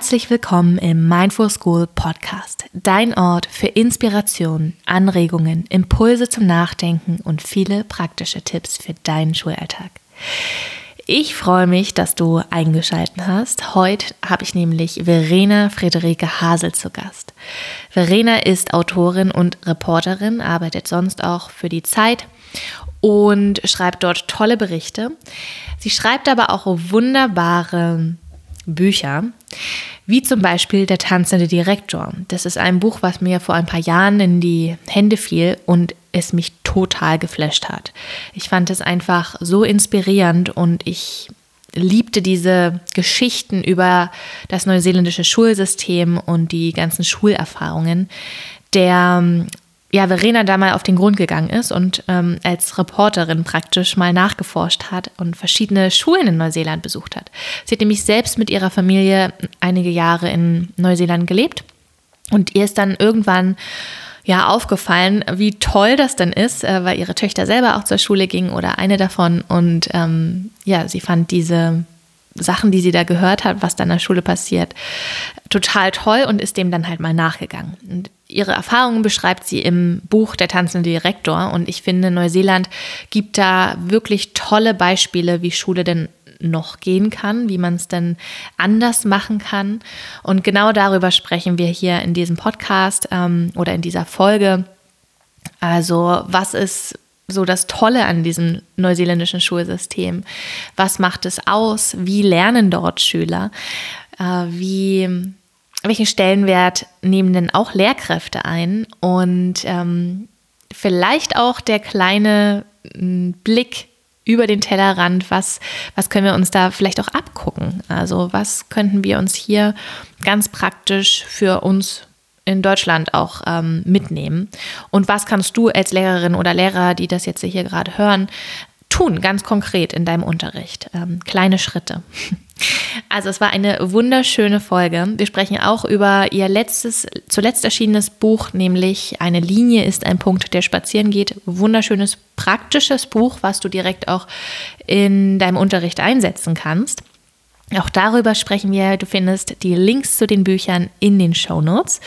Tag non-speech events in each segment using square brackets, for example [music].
Herzlich willkommen im Mindful School Podcast, dein Ort für Inspiration, Anregungen, Impulse zum Nachdenken und viele praktische Tipps für deinen Schulalltag. Ich freue mich, dass du eingeschaltet hast. Heute habe ich nämlich Verena Friederike Hasel zu Gast. Verena ist Autorin und Reporterin, arbeitet sonst auch für die Zeit und schreibt dort tolle Berichte. Sie schreibt aber auch wunderbare Bücher, wie zum Beispiel Der tanzende Direktor. Das ist ein Buch, was mir vor ein paar Jahren in die Hände fiel und es mich total geflasht hat. Ich fand es einfach so inspirierend und ich liebte diese Geschichten über das neuseeländische Schulsystem und die ganzen Schulerfahrungen der ja, Verena da mal auf den Grund gegangen ist und ähm, als Reporterin praktisch mal nachgeforscht hat und verschiedene Schulen in Neuseeland besucht hat. Sie hat nämlich selbst mit ihrer Familie einige Jahre in Neuseeland gelebt und ihr ist dann irgendwann ja aufgefallen, wie toll das dann ist, äh, weil ihre Töchter selber auch zur Schule gingen oder eine davon und ähm, ja, sie fand diese Sachen, die sie da gehört hat, was da in der Schule passiert, total toll und ist dem dann halt mal nachgegangen. Und ihre Erfahrungen beschreibt sie im Buch Der tanzende Direktor und ich finde, Neuseeland gibt da wirklich tolle Beispiele, wie Schule denn noch gehen kann, wie man es denn anders machen kann. Und genau darüber sprechen wir hier in diesem Podcast ähm, oder in dieser Folge. Also was ist so das Tolle an diesem neuseeländischen Schulsystem? Was macht es aus? Wie lernen dort Schüler? Äh, wie, welchen Stellenwert nehmen denn auch Lehrkräfte ein? Und ähm, vielleicht auch der kleine Blick über den Tellerrand, was, was können wir uns da vielleicht auch abgucken? Also was könnten wir uns hier ganz praktisch für uns in Deutschland auch ähm, mitnehmen? Und was kannst du als Lehrerin oder Lehrer, die das jetzt hier gerade hören, tun, ganz konkret in deinem Unterricht? Ähm, kleine Schritte. [laughs] Also es war eine wunderschöne Folge. Wir sprechen auch über ihr letztes, zuletzt erschienenes Buch, nämlich Eine Linie ist ein Punkt, der spazieren geht. Wunderschönes, praktisches Buch, was du direkt auch in deinem Unterricht einsetzen kannst. Auch darüber sprechen wir. Du findest die Links zu den Büchern in den Show Notes.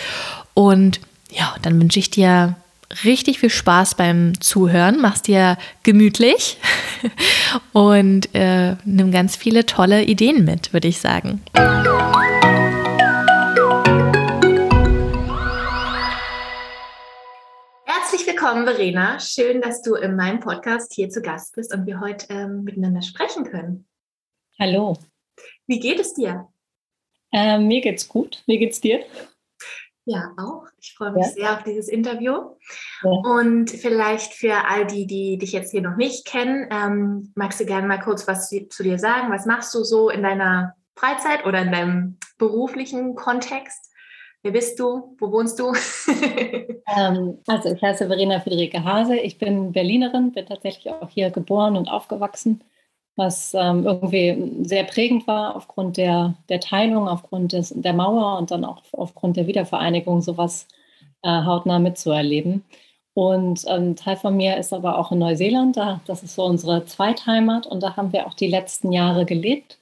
Und ja, dann wünsche ich dir richtig viel Spaß beim Zuhören. Mach's dir gemütlich [laughs] und äh, nimm ganz viele tolle Ideen mit, würde ich sagen. Herzlich willkommen, Verena. Schön, dass du in meinem Podcast hier zu Gast bist und wir heute ähm, miteinander sprechen können. Hallo. Wie geht es dir? Äh, mir geht's gut. Wie geht's dir? Ja, auch. Ich freue mich ja. sehr auf dieses Interview. Ja. Und vielleicht für all die, die dich jetzt hier noch nicht kennen, ähm, magst du gerne mal kurz was zu dir sagen? Was machst du so in deiner Freizeit oder in deinem beruflichen Kontext? Wer bist du? Wo wohnst du? [laughs] ähm, also ich heiße Verena Friederike Hase. Ich bin Berlinerin, bin tatsächlich auch hier geboren und aufgewachsen was ähm, irgendwie sehr prägend war aufgrund der, der Teilung, aufgrund des, der Mauer und dann auch aufgrund der Wiedervereinigung sowas äh, hautnah mitzuerleben. Und ähm, Teil von mir ist aber auch in Neuseeland, da, das ist so unsere Zweitheimat und da haben wir auch die letzten Jahre gelebt.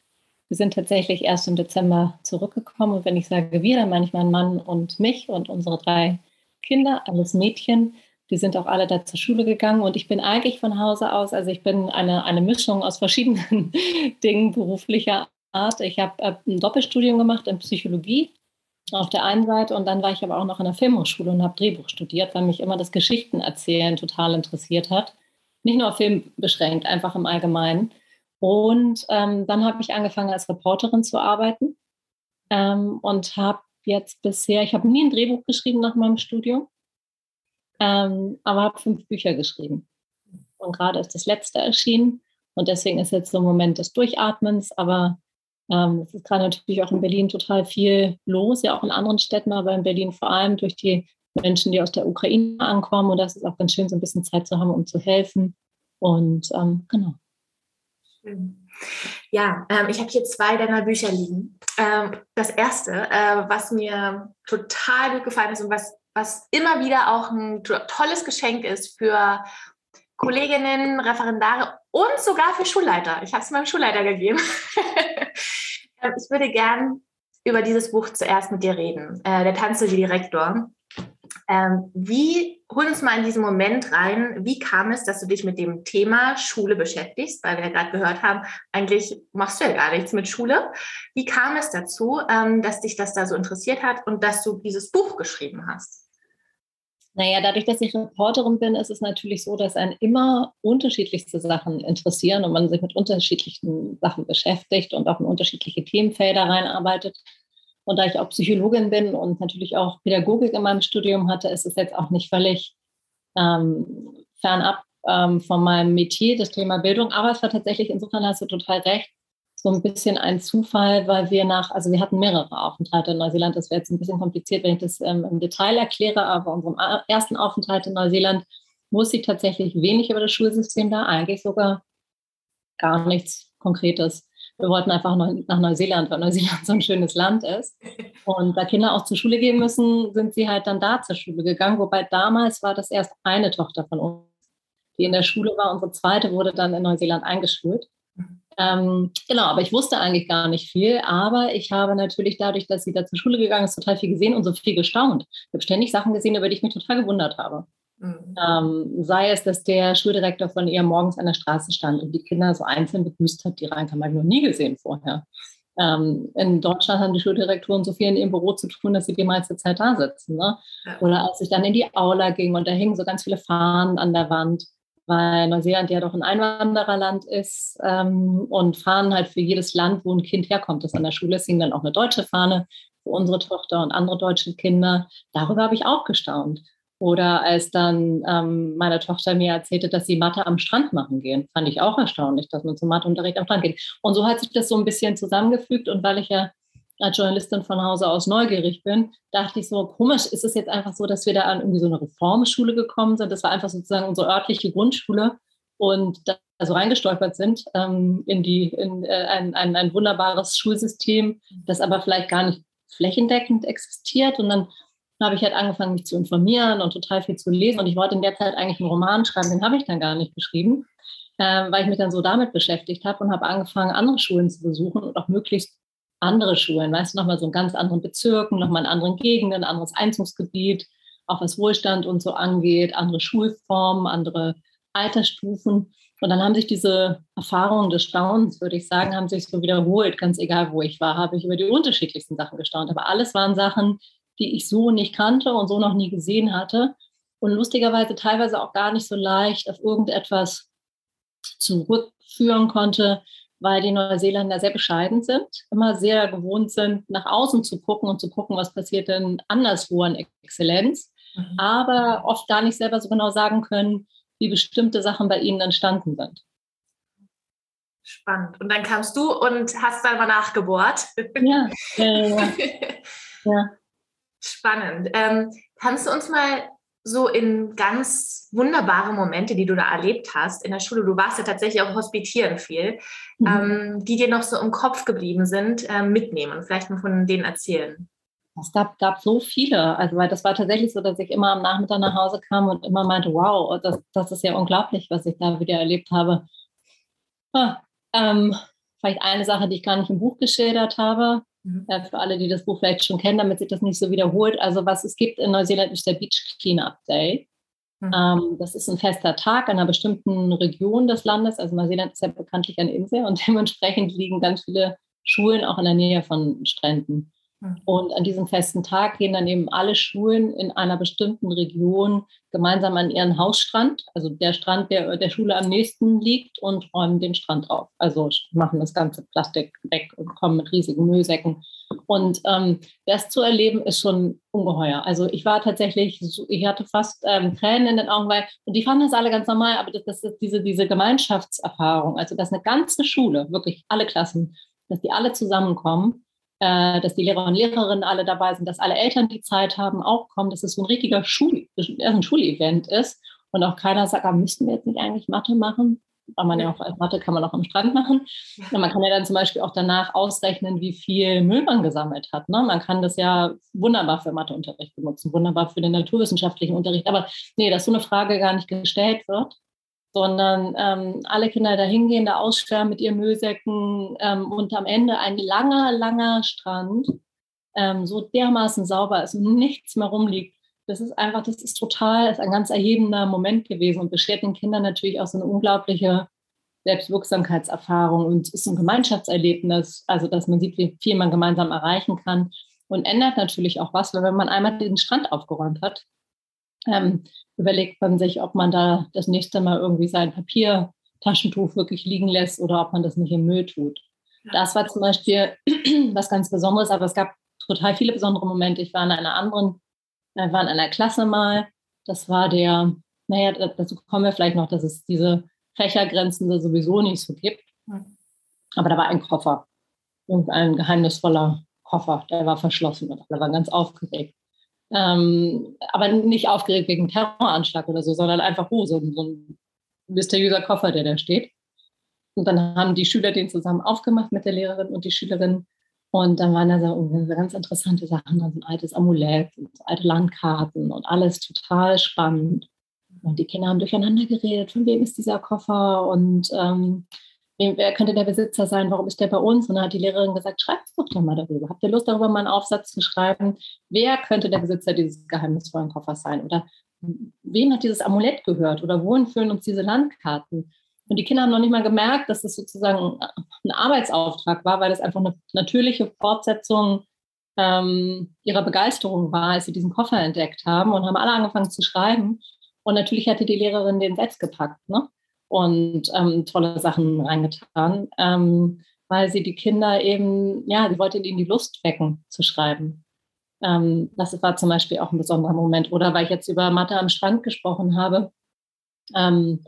Wir sind tatsächlich erst im Dezember zurückgekommen und wenn ich sage wir, dann meine ich meinen Mann und mich und unsere drei Kinder, alles Mädchen. Die sind auch alle da zur Schule gegangen und ich bin eigentlich von Hause aus, also ich bin eine, eine Mischung aus verschiedenen [laughs] Dingen beruflicher Art. Ich habe äh, ein Doppelstudium gemacht in Psychologie auf der einen Seite und dann war ich aber auch noch in der Filmhochschule und habe Drehbuch studiert, weil mich immer das Geschichtenerzählen total interessiert hat. Nicht nur auf Film beschränkt, einfach im Allgemeinen. Und ähm, dann habe ich angefangen als Reporterin zu arbeiten ähm, und habe jetzt bisher, ich habe nie ein Drehbuch geschrieben nach meinem Studium, ähm, aber habe fünf Bücher geschrieben. Und gerade ist das letzte erschienen. Und deswegen ist jetzt so ein Moment des Durchatmens. Aber ähm, es ist gerade natürlich auch in Berlin total viel los, ja auch in anderen Städten, aber in Berlin vor allem durch die Menschen, die aus der Ukraine ankommen. Und das ist auch ganz schön, so ein bisschen Zeit zu haben, um zu helfen. Und ähm, genau. Ja, ähm, ich habe hier zwei deiner Bücher liegen. Ähm, das erste, äh, was mir total gut gefallen ist und was was immer wieder auch ein tolles Geschenk ist für Kolleginnen, Referendare und sogar für Schulleiter. Ich habe es meinem Schulleiter gegeben. [laughs] Ich würde gern über dieses Buch zuerst mit dir reden. Äh, der tanzende Direktor. Ähm, wie, hol uns mal in diesen Moment rein. Wie kam es, dass du dich mit dem Thema Schule beschäftigst? Weil wir ja gerade gehört haben, eigentlich machst du ja gar nichts mit Schule. Wie kam es dazu, ähm, dass dich das da so interessiert hat und dass du dieses Buch geschrieben hast? Naja, dadurch, dass ich Reporterin bin, ist es natürlich so, dass einen immer unterschiedlichste Sachen interessieren und man sich mit unterschiedlichen Sachen beschäftigt und auch in unterschiedliche Themenfelder reinarbeitet. Und da ich auch Psychologin bin und natürlich auch Pädagogik in meinem Studium hatte, ist es jetzt auch nicht völlig ähm, fernab ähm, von meinem Metier, das Thema Bildung. Aber es war tatsächlich, insofern hast du total recht, so ein bisschen ein Zufall, weil wir nach, also wir hatten mehrere Aufenthalte in Neuseeland. Das wäre jetzt ein bisschen kompliziert, wenn ich das ähm, im Detail erkläre, aber unserem ersten Aufenthalt in Neuseeland wusste ich tatsächlich wenig über das Schulsystem da, eigentlich sogar gar nichts Konkretes wir wollten einfach nach Neuseeland, weil Neuseeland [laughs] so ein schönes Land ist. Und da Kinder auch zur Schule gehen müssen, sind sie halt dann da zur Schule gegangen. Wobei damals war das erst eine Tochter von uns, die in der Schule war. Unsere zweite wurde dann in Neuseeland eingeschult. Ähm, genau, aber ich wusste eigentlich gar nicht viel. Aber ich habe natürlich dadurch, dass sie da zur Schule gegangen ist, total viel gesehen und so viel gestaunt. Ich habe ständig Sachen gesehen, über die ich mich total gewundert habe. Mhm. Ähm, sei es, dass der Schuldirektor von ihr morgens an der Straße stand und die Kinder so einzeln begrüßt hat, die reinkamen, habe ich noch nie gesehen vorher. Ähm, in Deutschland haben die Schuldirektoren so viel in ihrem Büro zu tun, dass sie die meiste Zeit da sitzen. Ne? Ja. Oder als ich dann in die Aula ging und da hingen so ganz viele Fahnen an der Wand, weil Neuseeland ja doch ein Einwandererland ist ähm, und Fahnen halt für jedes Land, wo ein Kind herkommt, das an der Schule ist, hing dann auch eine deutsche Fahne für unsere Tochter und andere deutsche Kinder. Darüber habe ich auch gestaunt. Oder als dann ähm, meine Tochter mir erzählte, dass sie Mathe am Strand machen gehen, fand ich auch erstaunlich, dass man zum Matheunterricht am Strand geht. Und so hat sich das so ein bisschen zusammengefügt. Und weil ich ja als Journalistin von Hause aus neugierig bin, dachte ich so, komisch, ist es jetzt einfach so, dass wir da an irgendwie so eine Reformschule gekommen sind. Das war einfach sozusagen unsere örtliche Grundschule und da so reingestolpert sind ähm, in, die, in äh, ein, ein, ein wunderbares Schulsystem, das aber vielleicht gar nicht flächendeckend existiert. Und dann habe ich halt angefangen, mich zu informieren und total viel zu lesen. Und ich wollte in der Zeit eigentlich einen Roman schreiben, den habe ich dann gar nicht geschrieben, äh, weil ich mich dann so damit beschäftigt habe und habe angefangen, andere Schulen zu besuchen und auch möglichst andere Schulen, weißt du, nochmal so in ganz anderen Bezirken, nochmal in anderen Gegenden, anderes Einzugsgebiet, auch was Wohlstand und so angeht, andere Schulformen, andere Altersstufen. Und dann haben sich diese Erfahrungen des Staunens, würde ich sagen, haben sich so wiederholt, ganz egal wo ich war, habe ich über die unterschiedlichsten Sachen gestaunt. Aber alles waren Sachen, die ich so nicht kannte und so noch nie gesehen hatte. Und lustigerweise teilweise auch gar nicht so leicht auf irgendetwas zurückführen konnte, weil die Neuseeländer sehr bescheiden sind, immer sehr gewohnt sind, nach außen zu gucken und zu gucken, was passiert denn anderswo an Exzellenz, mhm. aber oft gar nicht selber so genau sagen können, wie bestimmte Sachen bei ihnen entstanden sind. Spannend. Und dann kamst du und hast dann mal nachgebohrt. Ja, ja, ja. [laughs] Spannend. Ähm, kannst du uns mal so in ganz wunderbare Momente, die du da erlebt hast in der Schule, du warst ja tatsächlich auch hospitieren viel, mhm. ähm, die dir noch so im Kopf geblieben sind, ähm, mitnehmen und vielleicht mal von denen erzählen? Es gab, gab so viele, also weil das war tatsächlich so, dass ich immer am Nachmittag nach Hause kam und immer meinte, wow, das, das ist ja unglaublich, was ich da wieder erlebt habe. Ah, ähm, vielleicht eine Sache, die ich gar nicht im Buch geschildert habe. Mhm. Äh, für alle, die das Buch vielleicht schon kennen, damit sich das nicht so wiederholt. Also was es gibt in Neuseeland ist der Beach Cleanup Day. Mhm. Ähm, das ist ein fester Tag in einer bestimmten Region des Landes. Also Neuseeland ist ja bekanntlich eine Insel und [laughs] dementsprechend liegen ganz viele Schulen auch in der Nähe von Stränden. Mhm. Und an diesem festen Tag gehen dann eben alle Schulen in einer bestimmten Region gemeinsam an ihren Hausstrand, also der Strand, der der Schule am nächsten liegt, und räumen den Strand auf. Also machen das ganze Plastik weg und kommen mit riesigen Müllsäcken. Und ähm, das zu erleben ist schon ungeheuer. Also ich war tatsächlich, ich hatte fast ähm, Tränen in den Augen, weil, und die fanden das alle ganz normal, aber das, das ist diese, diese Gemeinschaftserfahrung, also dass eine ganze Schule, wirklich alle Klassen, dass die alle zusammenkommen dass die Lehrer und Lehrerinnen alle dabei sind, dass alle Eltern die Zeit haben, auch kommen, dass es so ein richtiger Schul ein Schulevent ist und auch keiner sagt, ah, müssten wir jetzt nicht eigentlich Mathe machen? Weil man ja auch als Mathe kann man auch am Strand machen. Und man kann ja dann zum Beispiel auch danach ausrechnen, wie viel Müll man gesammelt hat. Ne? Man kann das ja wunderbar für Matheunterricht benutzen, wunderbar für den naturwissenschaftlichen Unterricht. Aber nee, dass so eine Frage gar nicht gestellt wird, sondern ähm, alle Kinder da hingehen, da ausschwärmen mit ihren Müllsäcken ähm, und am Ende ein langer, langer Strand ähm, so dermaßen sauber ist und nichts mehr rumliegt. Das ist einfach, das ist total, das ist ein ganz erhebender Moment gewesen und beschert den Kindern natürlich auch so eine unglaubliche Selbstwirksamkeitserfahrung und ist ein Gemeinschaftserlebnis, also dass man sieht, wie viel man gemeinsam erreichen kann und ändert natürlich auch was, wenn man einmal den Strand aufgeräumt hat, ähm, überlegt man sich, ob man da das nächste Mal irgendwie sein Papiertaschentuch wirklich liegen lässt oder ob man das nicht im Müll tut. Das war zum Beispiel [clears throat] was ganz Besonderes, aber es gab total viele besondere Momente. Ich war in einer anderen, äh, war in einer Klasse mal. Das war der, naja, dazu kommen wir vielleicht noch, dass es diese Fächergrenzen da sowieso nicht so gibt. Aber da war ein Koffer, irgendein geheimnisvoller Koffer, der war verschlossen und alle waren ganz aufgeregt. Ähm, aber nicht aufgeregt wegen Terroranschlag oder so, sondern einfach, oh, so, so ein mysteriöser Koffer, der da steht. Und dann haben die Schüler den zusammen aufgemacht mit der Lehrerin und die Schülerin. Und dann waren da so ganz interessante Sachen, so ein altes Amulett, so alte Landkarten und alles total spannend. Und die Kinder haben durcheinander geredet, von wem ist dieser Koffer und ähm, wer könnte der Besitzer sein, warum ist der bei uns? Und dann hat die Lehrerin gesagt, schreibt doch doch mal darüber. Habt ihr Lust darüber, mal einen Aufsatz zu schreiben? Wer könnte der Besitzer dieses geheimnisvollen Koffers sein? Oder wem hat dieses Amulett gehört? Oder wohin führen uns diese Landkarten? Und die Kinder haben noch nicht mal gemerkt, dass das sozusagen ein Arbeitsauftrag war, weil das einfach eine natürliche Fortsetzung ähm, ihrer Begeisterung war, als sie diesen Koffer entdeckt haben und haben alle angefangen zu schreiben. Und natürlich hatte die Lehrerin den selbst gepackt ne? Und ähm, tolle Sachen reingetan, ähm, weil sie die Kinder eben, ja, sie wollte ihnen die Lust wecken zu schreiben. Ähm, das war zum Beispiel auch ein besonderer Moment. Oder weil ich jetzt über Mathe am Strand gesprochen habe, ähm,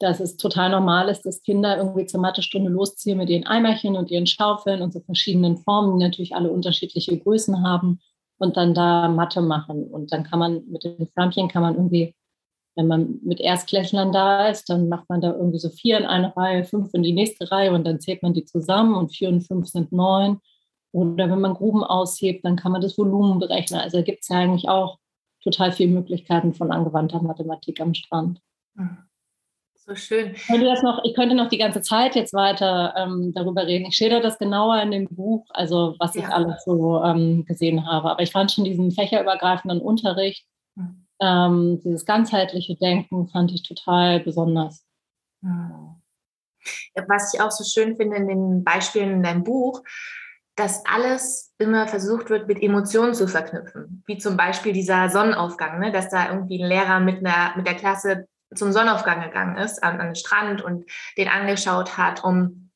dass es total normal ist, dass Kinder irgendwie zur Mathestunde losziehen mit ihren Eimerchen und ihren Schaufeln und so verschiedenen Formen, die natürlich alle unterschiedliche Größen haben und dann da Mathe machen. Und dann kann man mit den Flammchen kann man irgendwie wenn man mit Erstklässlern da ist, dann macht man da irgendwie so vier in eine Reihe, fünf in die nächste Reihe und dann zählt man die zusammen und vier und fünf sind neun. Oder wenn man Gruben aushebt, dann kann man das Volumen berechnen. Also da gibt es ja eigentlich auch total viele Möglichkeiten von angewandter Mathematik am Strand. Hm. So schön. Ich könnte, das noch, ich könnte noch die ganze Zeit jetzt weiter ähm, darüber reden. Ich schilder das genauer in dem Buch, also was ja. ich alles so ähm, gesehen habe. Aber ich fand schon diesen fächerübergreifenden Unterricht mhm ähm, dieses ganzheitliche Denken fand ich total besonders. Was ich auch so schön finde in den Beispielen in deinem Buch, dass alles immer versucht wird, mit Emotionen zu verknüpfen. Wie zum Beispiel dieser Sonnenaufgang, ne? dass da irgendwie ein Lehrer mit, einer, mit der Klasse zum Sonnenaufgang gegangen ist, an, an den Strand und den angeschaut hat, um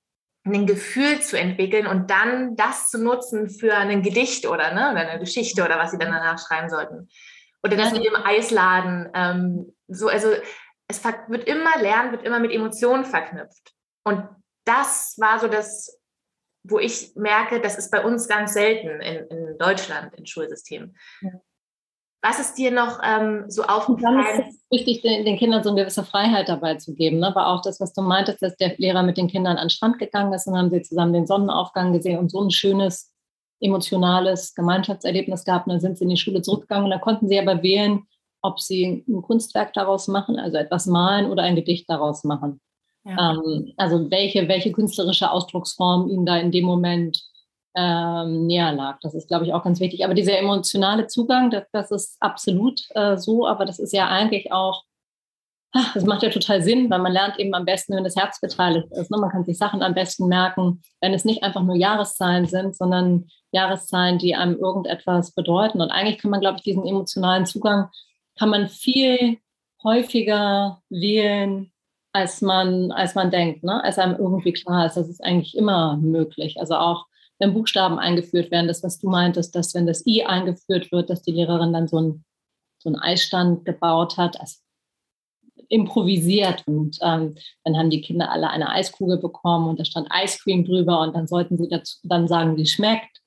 ein Gefühl zu entwickeln und dann das zu nutzen für ein Gedicht oder, ne, oder eine Geschichte oder was sie dann danach schreiben sollten. Oder das mit dem Eisladen. Ähm, so, also es wird immer Lernen, wird immer mit Emotionen verknüpft. Und das war so das, wo ich merke, das ist bei uns ganz selten in, in Deutschland, im Schulsystem. Ja. Was ist dir noch ähm, so aufgefallen? Es ist wichtig, den, den, Kindern so eine gewisse Freiheit dabei zu geben. Ne? Aber auch das, was du meintest, dass der Lehrer mit den Kindern an den Strand gegangen ist und haben sie zusammen den Sonnenaufgang gesehen und so ein schönes emotionales Gemeinschaftserlebnis gehabt. Und dann sind sie in die Schule zurückgegangen und da konnten sie aber wählen, ob sie ein Kunstwerk daraus machen, also etwas malen oder ein Gedicht daraus machen. Ja. Ähm, also welche, welche künstlerische Ausdrucksform ihnen da in dem Moment ähm, näher lag. Das ist, glaube ich, auch ganz wichtig. Aber dieser emotionale Zugang, das, das ist absolut äh, so, aber das ist ja eigentlich auch das macht ja total Sinn, weil man lernt eben am besten, wenn das Herz beteiligt ist. Ne? Man kann sich Sachen am besten merken, wenn es nicht einfach nur Jahreszahlen sind, sondern Jahreszahlen, die einem irgendetwas bedeuten. Und eigentlich kann man, glaube ich, diesen emotionalen Zugang kann man viel häufiger wählen, als man, als man denkt, ne? als einem irgendwie klar ist. Das ist eigentlich immer möglich. Also auch wenn Buchstaben eingeführt werden, das, was du meintest, dass wenn das I eingeführt wird, dass die Lehrerin dann so ein so einen Eisstand gebaut hat. Also improvisiert und ähm, dann haben die Kinder alle eine Eiskugel bekommen und da stand Ice Cream drüber und dann sollten sie dazu dann sagen, wie schmeckt.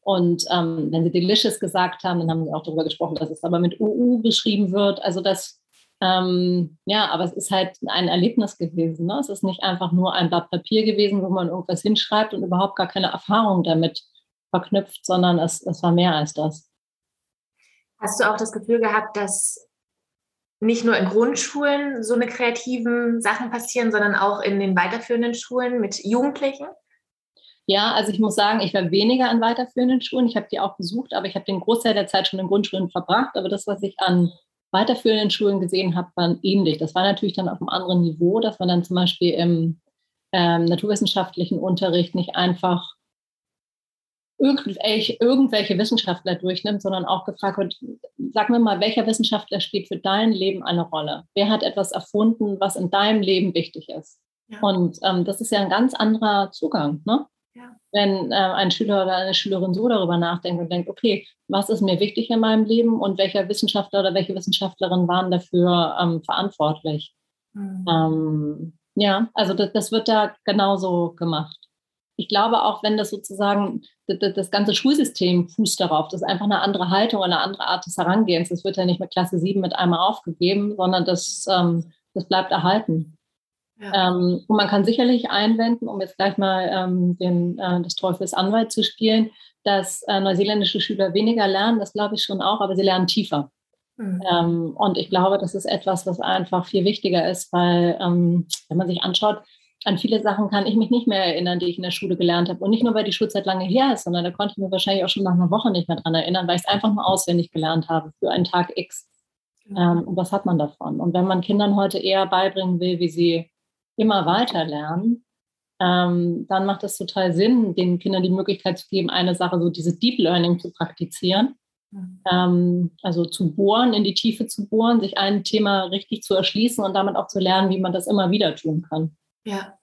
Und ähm, wenn sie delicious gesagt haben, dann haben sie auch darüber gesprochen, dass es aber mit UU geschrieben wird. Also das, ähm, ja, aber es ist halt ein Erlebnis gewesen. Ne? Es ist nicht einfach nur ein Blatt Papier gewesen, wo man irgendwas hinschreibt und überhaupt gar keine Erfahrung damit verknüpft, sondern es, es war mehr als das. Hast du auch das Gefühl gehabt, dass nicht nur in Grundschulen so eine kreativen Sachen passieren, sondern auch in den weiterführenden Schulen mit Jugendlichen? Ja, also ich muss sagen, ich war weniger an weiterführenden Schulen. Ich habe die auch besucht, aber ich habe den Großteil der Zeit schon in Grundschulen verbracht. Aber das, was ich an weiterführenden Schulen gesehen habe, war ähnlich. Das war natürlich dann auf einem anderen Niveau, dass man dann zum Beispiel im ähm, naturwissenschaftlichen Unterricht nicht einfach irgendwelche, irgendwelche Wissenschaftler durchnimmt, sondern auch gefragt wird, sag mir mal, welcher Wissenschaftler spielt für dein Leben eine Rolle? Wer hat etwas erfunden, was in deinem Leben wichtig ist? Ja. Und ähm, das ist ja ein ganz anderer Zugang. Ne? Ja. Wenn äh, ein Schüler oder eine Schülerin so darüber nachdenkt und denkt, okay, was ist mir wichtig in meinem Leben und welcher Wissenschaftler oder welche Wissenschaftlerin waren dafür ähm, verantwortlich? Mhm. Ähm, ja, also das, das wird da genauso gemacht ich glaube auch, wenn das sozusagen das, ganze Schulsystem fußt darauf, das ist einfach eine andere Haltung, eine andere Art des Herangehens. Das wird ja nicht mit Klasse 7 mit einmal aufgegeben, sondern das, ähm, das bleibt erhalten. Ja. Ähm, und man kann sicherlich einwenden, um jetzt gleich mal ähm, den, äh, des Teufels Anwalt zu spielen, dass äh, neuseeländische Schüler weniger lernen, das glaube ich schon auch, aber sie lernen tiefer. Mhm. Ähm, und ich glaube, das ist etwas, was einfach viel wichtiger ist, weil ähm, wenn man sich anschaut, an viele Sachen kann ich mich nicht mehr erinnern, die ich in der Schule gelernt habe. Und nicht nur, weil die Schulzeit lange her ist, sondern da konnte ich mir wahrscheinlich auch schon nach einer Woche nicht mehr dran erinnern, weil ich es einfach nur auswendig gelernt habe für einen Tag X. Ähm, und was hat man davon? Und wenn man Kindern heute eher beibringen will, wie sie immer weiter lernen, ähm, dann macht es total Sinn, den Kindern die Möglichkeit zu geben, eine Sache, so dieses Deep Learning zu praktizieren. Mhm. Ähm, also zu bohren, in die Tiefe zu bohren, sich ein Thema richtig zu erschließen und damit auch zu lernen, wie man das immer wieder tun kann. Ja.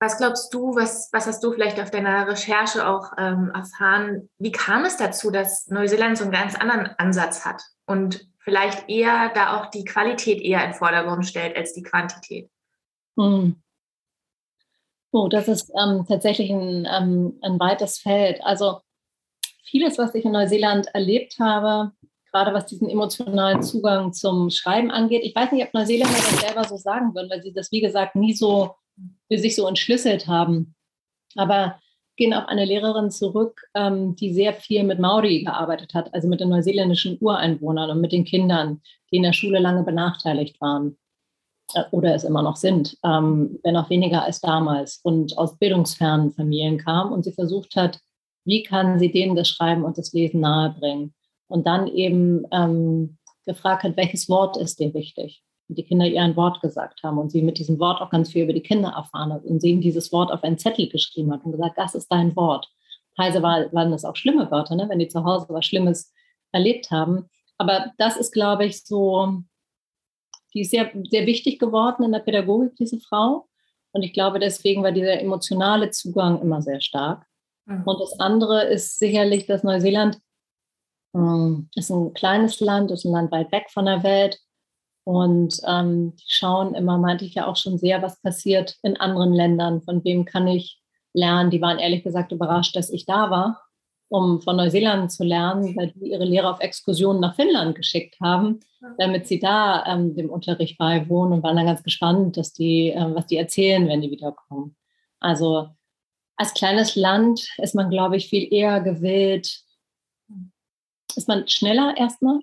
Was glaubst du, was, was hast du vielleicht auf deiner Recherche auch ähm, erfahren? Wie kam es dazu, dass Neuseeland so einen ganz anderen Ansatz hat und vielleicht eher da auch die Qualität eher in Vordergrund stellt als die Quantität? Hm. Oh, das ist ähm, tatsächlich ein, ähm, ein weites Feld. Also vieles, was ich in Neuseeland erlebt habe, gerade was diesen emotionalen Zugang zum Schreiben angeht. Ich weiß nicht, ob Neuseeländer das selber so sagen würden, weil sie das, wie gesagt, nie so für sich so entschlüsselt haben. Aber gehen auf eine Lehrerin zurück, ähm, die sehr viel mit Maori gearbeitet hat, also mit den neuseeländischen Ureinwohnern und mit den Kindern, die in der Schule lange benachteiligt waren äh, oder es immer noch sind, ähm, wenn auch weniger als damals und aus bildungsfernen Familien kam und sie versucht hat, wie kann sie denen das Schreiben und das Lesen nahebringen und dann eben ähm, gefragt hat, welches Wort ist dir wichtig? Und die Kinder ihr ein Wort gesagt haben und sie mit diesem Wort auch ganz viel über die Kinder erfahren hat und sie ihm dieses Wort auf einen Zettel geschrieben hat und gesagt, das ist dein Wort. Teilweise war, waren das auch schlimme Wörter, ne, wenn die zu Hause was Schlimmes erlebt haben. Aber das ist, glaube ich, so, die ist sehr, sehr wichtig geworden in der Pädagogik, diese Frau. Und ich glaube, deswegen war dieser emotionale Zugang immer sehr stark. Mhm. Und das andere ist sicherlich, dass Neuseeland ist ein kleines Land, ist ein Land weit weg von der Welt. Und ähm, die schauen immer, meinte ich ja auch schon sehr, was passiert in anderen Ländern. Von wem kann ich lernen? Die waren ehrlich gesagt überrascht, dass ich da war, um von Neuseeland zu lernen, weil die ihre Lehrer auf Exkursionen nach Finnland geschickt haben, damit sie da ähm, dem Unterricht beiwohnen und waren dann ganz gespannt, dass die, äh, was die erzählen, wenn die wiederkommen. Also als kleines Land ist man, glaube ich, viel eher gewillt, ist man schneller erstmal,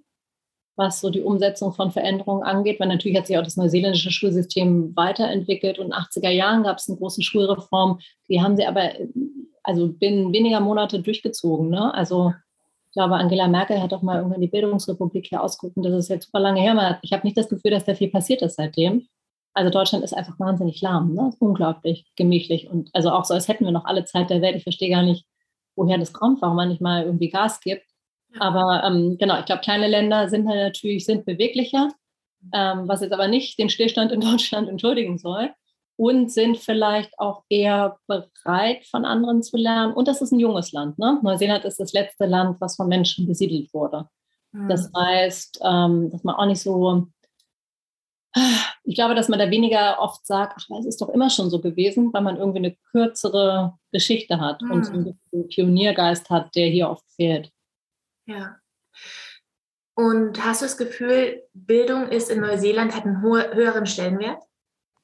was so die Umsetzung von Veränderungen angeht, weil natürlich hat sich auch das neuseeländische Schulsystem weiterentwickelt und in den 80er Jahren gab es eine große Schulreform, die haben sie aber also binnen weniger Monate durchgezogen. Ne? Also ich glaube, Angela Merkel hat auch mal irgendwann die Bildungsrepublik hier ausgerufen, das ist jetzt super lange her. Ich habe nicht das Gefühl, dass da viel passiert ist seitdem. Also Deutschland ist einfach wahnsinnig lahm, ne? unglaublich gemächlich und also auch so, als hätten wir noch alle Zeit der Welt. Ich verstehe gar nicht, woher das kommt, warum man nicht mal irgendwie Gas gibt. Aber ähm, genau, ich glaube, kleine Länder sind natürlich sind beweglicher, ähm, was jetzt aber nicht den Stillstand in [laughs] Deutschland entschuldigen soll. Und sind vielleicht auch eher bereit, von anderen zu lernen. Und das ist ein junges Land. Ne? Neuseeland ist das letzte Land, was von Menschen besiedelt wurde. Mhm. Das heißt, ähm, dass man auch nicht so, ich glaube, dass man da weniger oft sagt, ach, es ist doch immer schon so gewesen, weil man irgendwie eine kürzere Geschichte hat mhm. und so einen Pioniergeist hat, der hier oft fehlt. Ja. Und hast du das Gefühl, Bildung ist in Neuseeland hat einen höheren Stellenwert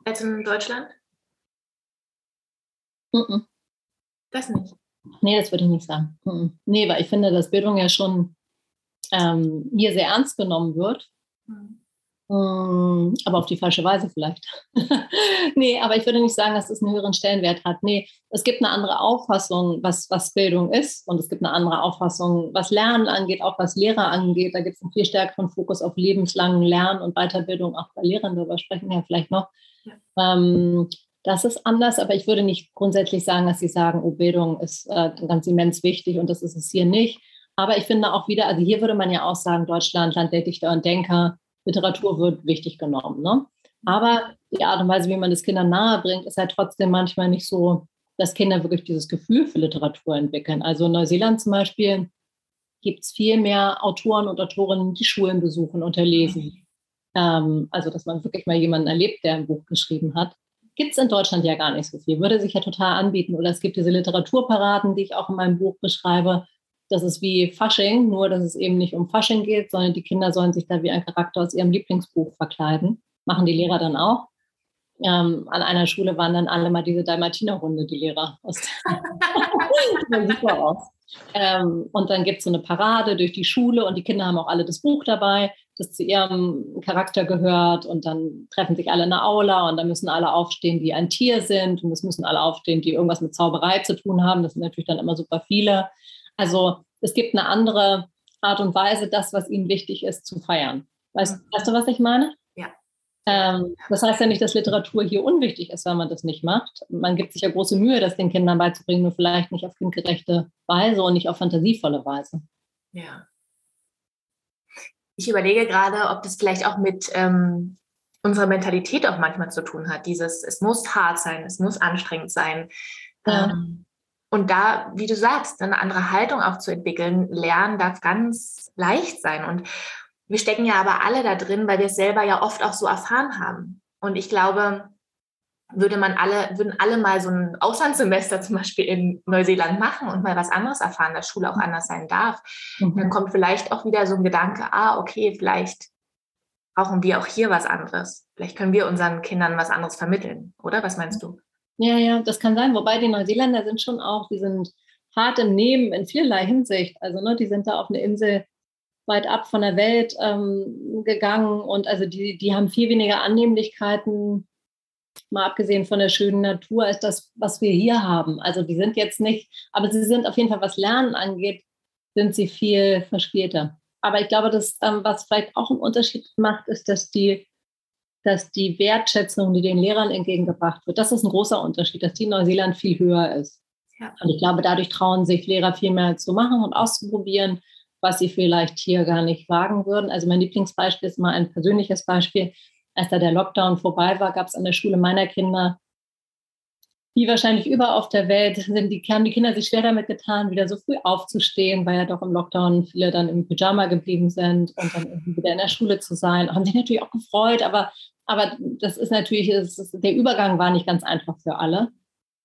als in Deutschland? Mm. Das nicht. Nee, das würde ich nicht sagen. Mm nee, weil ich finde, dass Bildung ja schon ähm, hier sehr ernst genommen wird. Mhm. Mm, aber auf die falsche Weise vielleicht. [laughs] nee, aber ich würde nicht sagen, dass es einen höheren Stellenwert hat. Nee, es gibt eine andere Auffassung, was, was Bildung ist. Und es gibt eine andere Auffassung, was Lernen angeht, auch was Lehrer angeht. Da gibt es einen viel stärkeren Fokus auf lebenslangen Lernen und Weiterbildung, auch bei Lehrern. Darüber sprechen wir vielleicht noch. Ja. Ähm, das ist anders, aber ich würde nicht grundsätzlich sagen, dass sie sagen, oh, Bildung ist äh, ganz immens wichtig und das ist es hier nicht. Aber ich finde auch wieder, also hier würde man ja auch sagen, Deutschland, Land der Dichter und Denker, Literatur wird wichtig genommen. Ne? Aber die Art und Weise, wie man das Kindern nahe bringt, ist halt trotzdem manchmal nicht so, dass Kinder wirklich dieses Gefühl für Literatur entwickeln. Also in Neuseeland zum Beispiel gibt es viel mehr Autoren und Autorinnen, die Schulen besuchen und erlesen. Ähm, also, dass man wirklich mal jemanden erlebt, der ein Buch geschrieben hat. Gibt es in Deutschland ja gar nicht so viel. Würde sich ja total anbieten. Oder es gibt diese Literaturparaden, die ich auch in meinem Buch beschreibe, das ist wie Fasching, nur dass es eben nicht um Fasching geht, sondern die Kinder sollen sich da wie ein Charakter aus ihrem Lieblingsbuch verkleiden. Machen die Lehrer dann auch. Ähm, an einer Schule waren dann alle mal diese Dalmatiner-Hunde, die Lehrer. Aus [laughs] super aus. Ähm, und dann gibt es so eine Parade durch die Schule und die Kinder haben auch alle das Buch dabei, das zu ihrem Charakter gehört. Und dann treffen sich alle in der Aula und dann müssen alle aufstehen, die ein Tier sind. Und es müssen alle aufstehen, die irgendwas mit Zauberei zu tun haben. Das sind natürlich dann immer super viele. Also es gibt eine andere Art und Weise, das, was ihnen wichtig ist, zu feiern. Weißt, mhm. weißt du, was ich meine? Ja. Ähm, das heißt ja nicht, dass Literatur hier unwichtig ist, wenn man das nicht macht. Man gibt sich ja große Mühe, das den Kindern beizubringen, nur vielleicht nicht auf kindgerechte Weise und nicht auf fantasievolle Weise. Ja. Ich überlege gerade, ob das vielleicht auch mit ähm, unserer Mentalität auch manchmal zu tun hat. Dieses, es muss hart sein, es muss anstrengend sein. Ja. Ähm, und da, wie du sagst, eine andere Haltung auch zu entwickeln, lernen darf ganz leicht sein. Und wir stecken ja aber alle da drin, weil wir es selber ja oft auch so erfahren haben. Und ich glaube, würde man alle, würden alle mal so ein Auslandssemester zum Beispiel in Neuseeland machen und mal was anderes erfahren, dass Schule auch anders sein darf, mhm. dann kommt vielleicht auch wieder so ein Gedanke, ah, okay, vielleicht brauchen wir auch hier was anderes. Vielleicht können wir unseren Kindern was anderes vermitteln, oder? Was meinst du? Ja, ja, das kann sein. Wobei die Neuseeländer sind schon auch, die sind hart im Nehmen in vielerlei Hinsicht. Also, ne, die sind da auf eine Insel weit ab von der Welt ähm, gegangen und also die, die haben viel weniger Annehmlichkeiten, mal abgesehen von der schönen Natur, als das, was wir hier haben. Also die sind jetzt nicht, aber sie sind auf jeden Fall, was Lernen angeht, sind sie viel verspielter. Aber ich glaube, dass ähm, was vielleicht auch einen Unterschied macht, ist, dass die dass die Wertschätzung, die den Lehrern entgegengebracht wird, das ist ein großer Unterschied, dass die in Neuseeland viel höher ist. Ja. Und ich glaube, dadurch trauen sich Lehrer viel mehr zu machen und auszuprobieren, was sie vielleicht hier gar nicht wagen würden. Also mein Lieblingsbeispiel ist mal ein persönliches Beispiel. Als da der Lockdown vorbei war, gab es an der Schule meiner Kinder wie wahrscheinlich überall auf der Welt, sind die, haben die Kinder sich schwer damit getan, wieder so früh aufzustehen, weil ja doch im Lockdown viele dann im Pyjama geblieben sind und dann irgendwie wieder in der Schule zu sein. Haben sich natürlich auch gefreut, aber, aber das ist natürlich, ist, der Übergang war nicht ganz einfach für alle.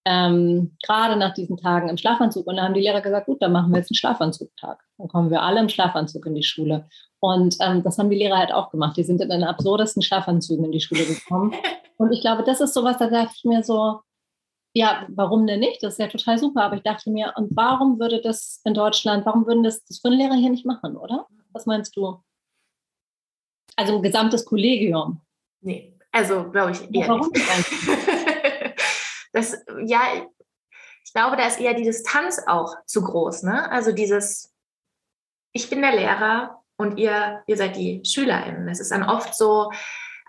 Ähm, gerade nach diesen Tagen im Schlafanzug. Und da haben die Lehrer gesagt, gut, dann machen wir jetzt einen Schlafanzugtag. Dann kommen wir alle im Schlafanzug in die Schule. Und ähm, das haben die Lehrer halt auch gemacht. Die sind in den absurdesten Schlafanzügen in die Schule gekommen. [laughs] Und ich glaube, das ist sowas, da dachte ich mir so, ja, warum denn nicht? Das ist ja total super. Aber ich dachte mir, und warum würde das in Deutschland, warum würden das, das würden Lehrer hier nicht machen, oder? Was meinst du? Also ein gesamtes Kollegium. Nee, also glaube ich eher warum nicht. [laughs] das, ja, ich glaube, da ist eher die Distanz auch zu groß. Ne? Also dieses, ich bin der Lehrer und ihr, ihr seid die SchülerInnen. Es ist dann oft so,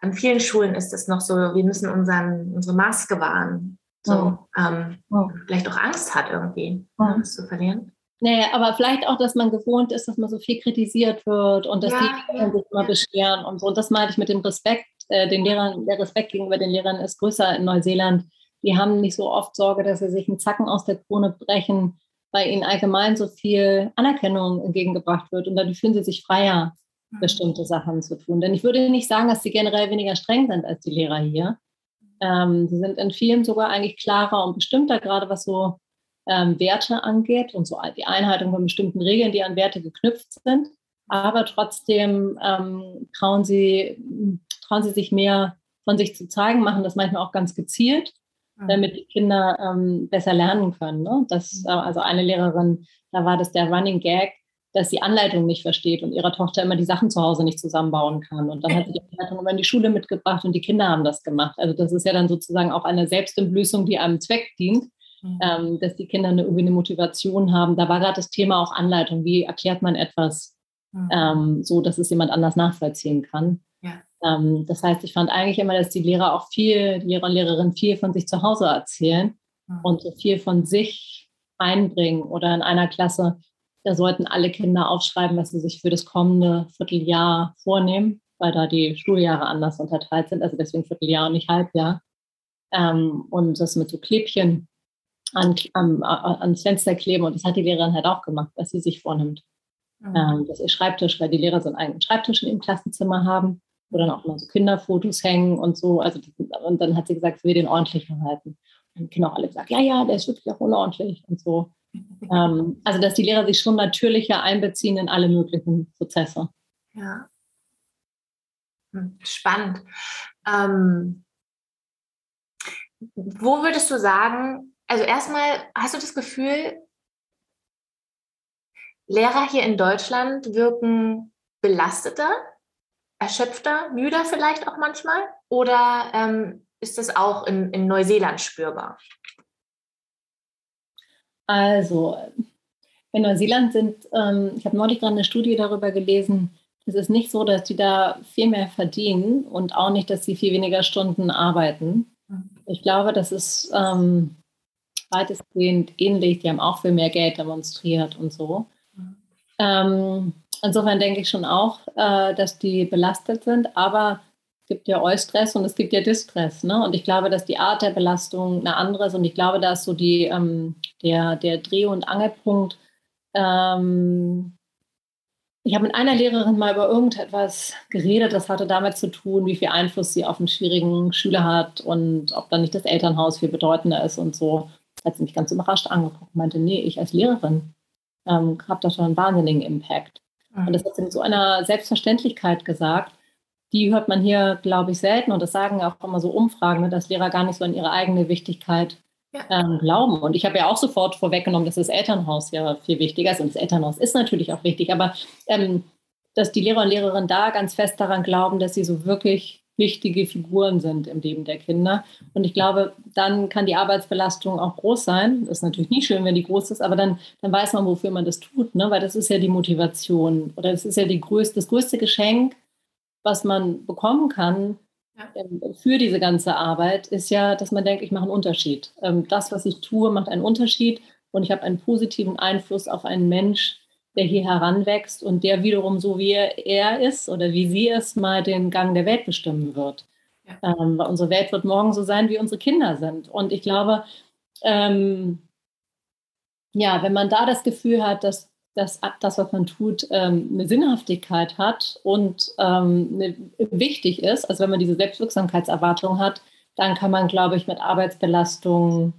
an vielen Schulen ist es noch so, wir müssen unseren, unsere Maske wahren so ähm, vielleicht auch Angst hat irgendwie, ja. das zu verlieren. Naja, aber vielleicht auch, dass man gewohnt ist, dass man so viel kritisiert wird und dass ja, die ja, sich immer ja. beschweren und so. Und das meinte ich mit dem Respekt, äh, den Lehrern, der Respekt gegenüber den Lehrern ist größer in Neuseeland. Die haben nicht so oft Sorge, dass sie sich einen Zacken aus der Krone brechen, weil ihnen allgemein so viel Anerkennung entgegengebracht wird und dadurch fühlen sie sich freier, mhm. bestimmte Sachen zu tun. Denn ich würde nicht sagen, dass sie generell weniger streng sind als die Lehrer hier. Ähm, sie sind in vielen sogar eigentlich klarer und bestimmter, gerade was so ähm, Werte angeht und so die Einhaltung von bestimmten Regeln, die an Werte geknüpft sind. Aber trotzdem ähm, trauen, sie, trauen sie sich mehr von sich zu zeigen, machen das manchmal auch ganz gezielt, mhm. damit die Kinder ähm, besser lernen können. Ne? Das, mhm. äh, also eine Lehrerin, da war das der Running Gag, dass sie Anleitung nicht versteht und ihrer Tochter immer die Sachen zu Hause nicht zusammenbauen kann. Und dann hat sie die Anleitung immer in die Schule mitgebracht und die Kinder haben das gemacht. Also das ist ja dann sozusagen auch eine Selbstentblößung, die einem Zweck dient, mhm. ähm, dass die Kinder eine, irgendwie eine Motivation haben. Da war gerade das Thema auch Anleitung. Wie erklärt man etwas mhm. ähm, so, dass es jemand anders nachvollziehen kann? Ja. Ähm, das heißt, ich fand eigentlich immer, dass die Lehrer auch viel, die Lehrer und Lehrerinnen viel von sich zu Hause erzählen mhm. und so viel von sich einbringen oder in einer Klasse da sollten alle Kinder aufschreiben, was sie sich für das kommende Vierteljahr vornehmen, weil da die Schuljahre anders unterteilt sind, also deswegen Vierteljahr und nicht Halbjahr. Ähm, und das mit so Klebchen an, an, ans Fenster kleben. Und das hat die Lehrerin halt auch gemacht, was sie sich vornimmt. Mhm. Ähm, dass ihr Schreibtisch, weil die Lehrer so einen eigenen Schreibtisch im Klassenzimmer haben, wo dann auch immer so Kinderfotos hängen und so. Also, und dann hat sie gesagt, sie will den ordentlich halten. Und die Kinder auch alle gesagt, ja, ja, der ist wirklich auch unordentlich und so. Ähm, also, dass die Lehrer sich schon natürlicher einbeziehen in alle möglichen Prozesse. Ja. Hm, spannend. Ähm, wo würdest du sagen, also erstmal, hast du das Gefühl, Lehrer hier in Deutschland wirken belasteter, erschöpfter, müder vielleicht auch manchmal? Oder ähm, ist das auch in, in Neuseeland spürbar? Also, in Neuseeland sind, ähm, ich habe neulich gerade eine Studie darüber gelesen, es ist nicht so, dass die da viel mehr verdienen und auch nicht, dass sie viel weniger Stunden arbeiten. Ich glaube, das ist ähm, weitestgehend ähnlich. Die haben auch viel mehr Geld demonstriert und so. Ähm, insofern denke ich schon auch, äh, dass die belastet sind. Aber es gibt ja Eustress und es gibt ja Distress. Ne? Und ich glaube, dass die Art der Belastung eine andere ist. Und ich glaube, dass so die, ähm, der, der Dreh- und Angelpunkt. Ähm, ich habe mit einer Lehrerin mal über irgendetwas geredet, das hatte damit zu tun, wie viel Einfluss sie auf einen schwierigen Schüler hat und ob dann nicht das Elternhaus viel bedeutender ist und so. Hat sie mich ganz überrascht angeguckt und meinte, nee, ich als Lehrerin ähm, habe da schon einen wahnsinnigen Impact. Mhm. Und das hat sie mit so einer Selbstverständlichkeit gesagt, die hört man hier, glaube ich, selten. Und das sagen auch immer so Umfragen, ne, dass Lehrer gar nicht so an ihre eigene Wichtigkeit ähm, glauben. Und ich habe ja auch sofort vorweggenommen, dass das Elternhaus ja viel wichtiger ist. Und das Elternhaus ist natürlich auch wichtig. Aber ähm, dass die Lehrer und Lehrerinnen da ganz fest daran glauben, dass sie so wirklich wichtige Figuren sind im Leben der Kinder. Und ich glaube, dann kann die Arbeitsbelastung auch groß sein. Das ist natürlich nie schön, wenn die groß ist, aber dann, dann weiß man, wofür man das tut, ne? weil das ist ja die Motivation oder das ist ja die größte, das größte Geschenk, was man bekommen kann ja. Ähm, für diese ganze Arbeit, ist ja, dass man denkt, ich mache einen Unterschied. Ähm, das, was ich tue, macht einen Unterschied und ich habe einen positiven Einfluss auf einen Mensch, der hier heranwächst und der wiederum so wie er ist oder wie sie ist, mal den Gang der Welt bestimmen wird. Ja. Ähm, weil unsere Welt wird morgen so sein, wie unsere Kinder sind. Und ich glaube, ähm, ja, wenn man da das Gefühl hat, dass dass das, was man tut, ähm, eine Sinnhaftigkeit hat und ähm, wichtig ist. Also wenn man diese Selbstwirksamkeitserwartung hat, dann kann man, glaube ich, mit Arbeitsbelastung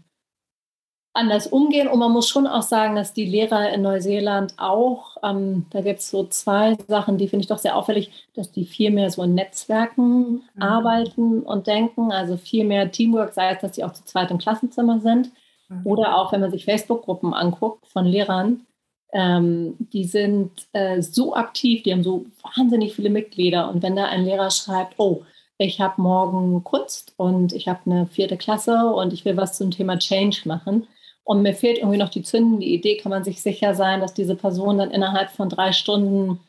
anders umgehen. Und man muss schon auch sagen, dass die Lehrer in Neuseeland auch, ähm, da gibt es so zwei Sachen, die finde ich doch sehr auffällig, dass die viel mehr so in Netzwerken mhm. arbeiten und denken, also viel mehr Teamwork, sei es, dass sie auch zu zweit im Klassenzimmer sind. Mhm. Oder auch, wenn man sich Facebook-Gruppen anguckt von Lehrern, ähm, die sind äh, so aktiv, die haben so wahnsinnig viele Mitglieder. Und wenn da ein Lehrer schreibt, oh, ich habe morgen Kunst und ich habe eine vierte Klasse und ich will was zum Thema Change machen und mir fehlt irgendwie noch die zündende Idee, kann man sich sicher sein, dass diese Person dann innerhalb von drei Stunden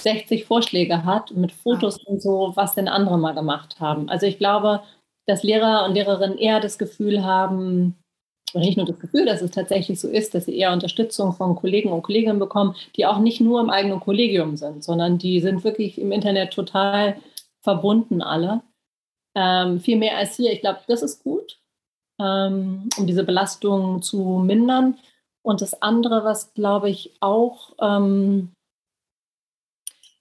60 Vorschläge hat mit Fotos und so, was denn andere mal gemacht haben. Also ich glaube, dass Lehrer und Lehrerinnen eher das Gefühl haben, oder nicht nur das Gefühl, dass es tatsächlich so ist, dass sie eher Unterstützung von Kollegen und Kolleginnen bekommen, die auch nicht nur im eigenen Kollegium sind, sondern die sind wirklich im Internet total verbunden alle. Ähm, viel mehr als hier. Ich glaube, das ist gut, ähm, um diese Belastung zu mindern. Und das andere, was glaube ich auch, ähm,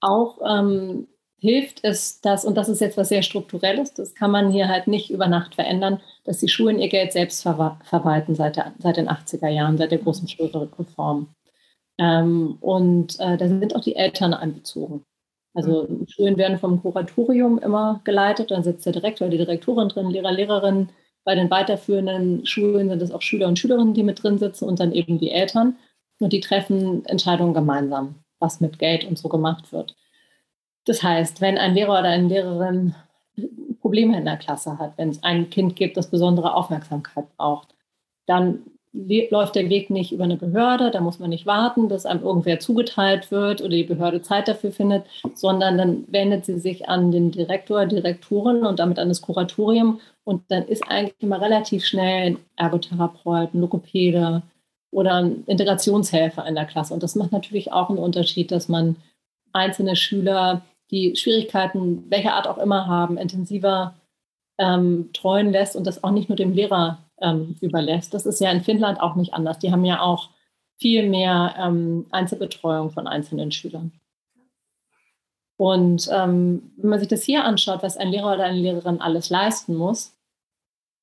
auch ähm, hilft, ist das, und das ist jetzt was sehr strukturelles, das kann man hier halt nicht über Nacht verändern, dass die Schulen ihr Geld selbst ver verwalten seit, der, seit den 80er Jahren, seit der großen Schulreform. Ähm, und äh, da sind auch die Eltern einbezogen. Also mhm. Schulen werden vom Kuratorium immer geleitet, dann sitzt der Direktor, die Direktorin drin, Lehrer, Lehrerinnen. Bei den weiterführenden Schulen sind es auch Schüler und Schülerinnen, die mit drin sitzen und dann eben die Eltern. Und die treffen Entscheidungen gemeinsam, was mit Geld und so gemacht wird. Das heißt, wenn ein Lehrer oder eine Lehrerin Probleme in der Klasse hat, wenn es ein Kind gibt, das besondere Aufmerksamkeit braucht, dann läuft der Weg nicht über eine Behörde, da muss man nicht warten, bis einem irgendwer zugeteilt wird oder die Behörde Zeit dafür findet, sondern dann wendet sie sich an den Direktor, Direktorin und damit an das Kuratorium und dann ist eigentlich immer relativ schnell ein Ergotherapeut, ein Logopäde oder ein Integrationshelfer in der Klasse. Und das macht natürlich auch einen Unterschied, dass man einzelne Schüler, die Schwierigkeiten welcher Art auch immer haben, intensiver ähm, treuen lässt und das auch nicht nur dem Lehrer ähm, überlässt. Das ist ja in Finnland auch nicht anders. Die haben ja auch viel mehr ähm, Einzelbetreuung von einzelnen Schülern. Und ähm, wenn man sich das hier anschaut, was ein Lehrer oder eine Lehrerin alles leisten muss,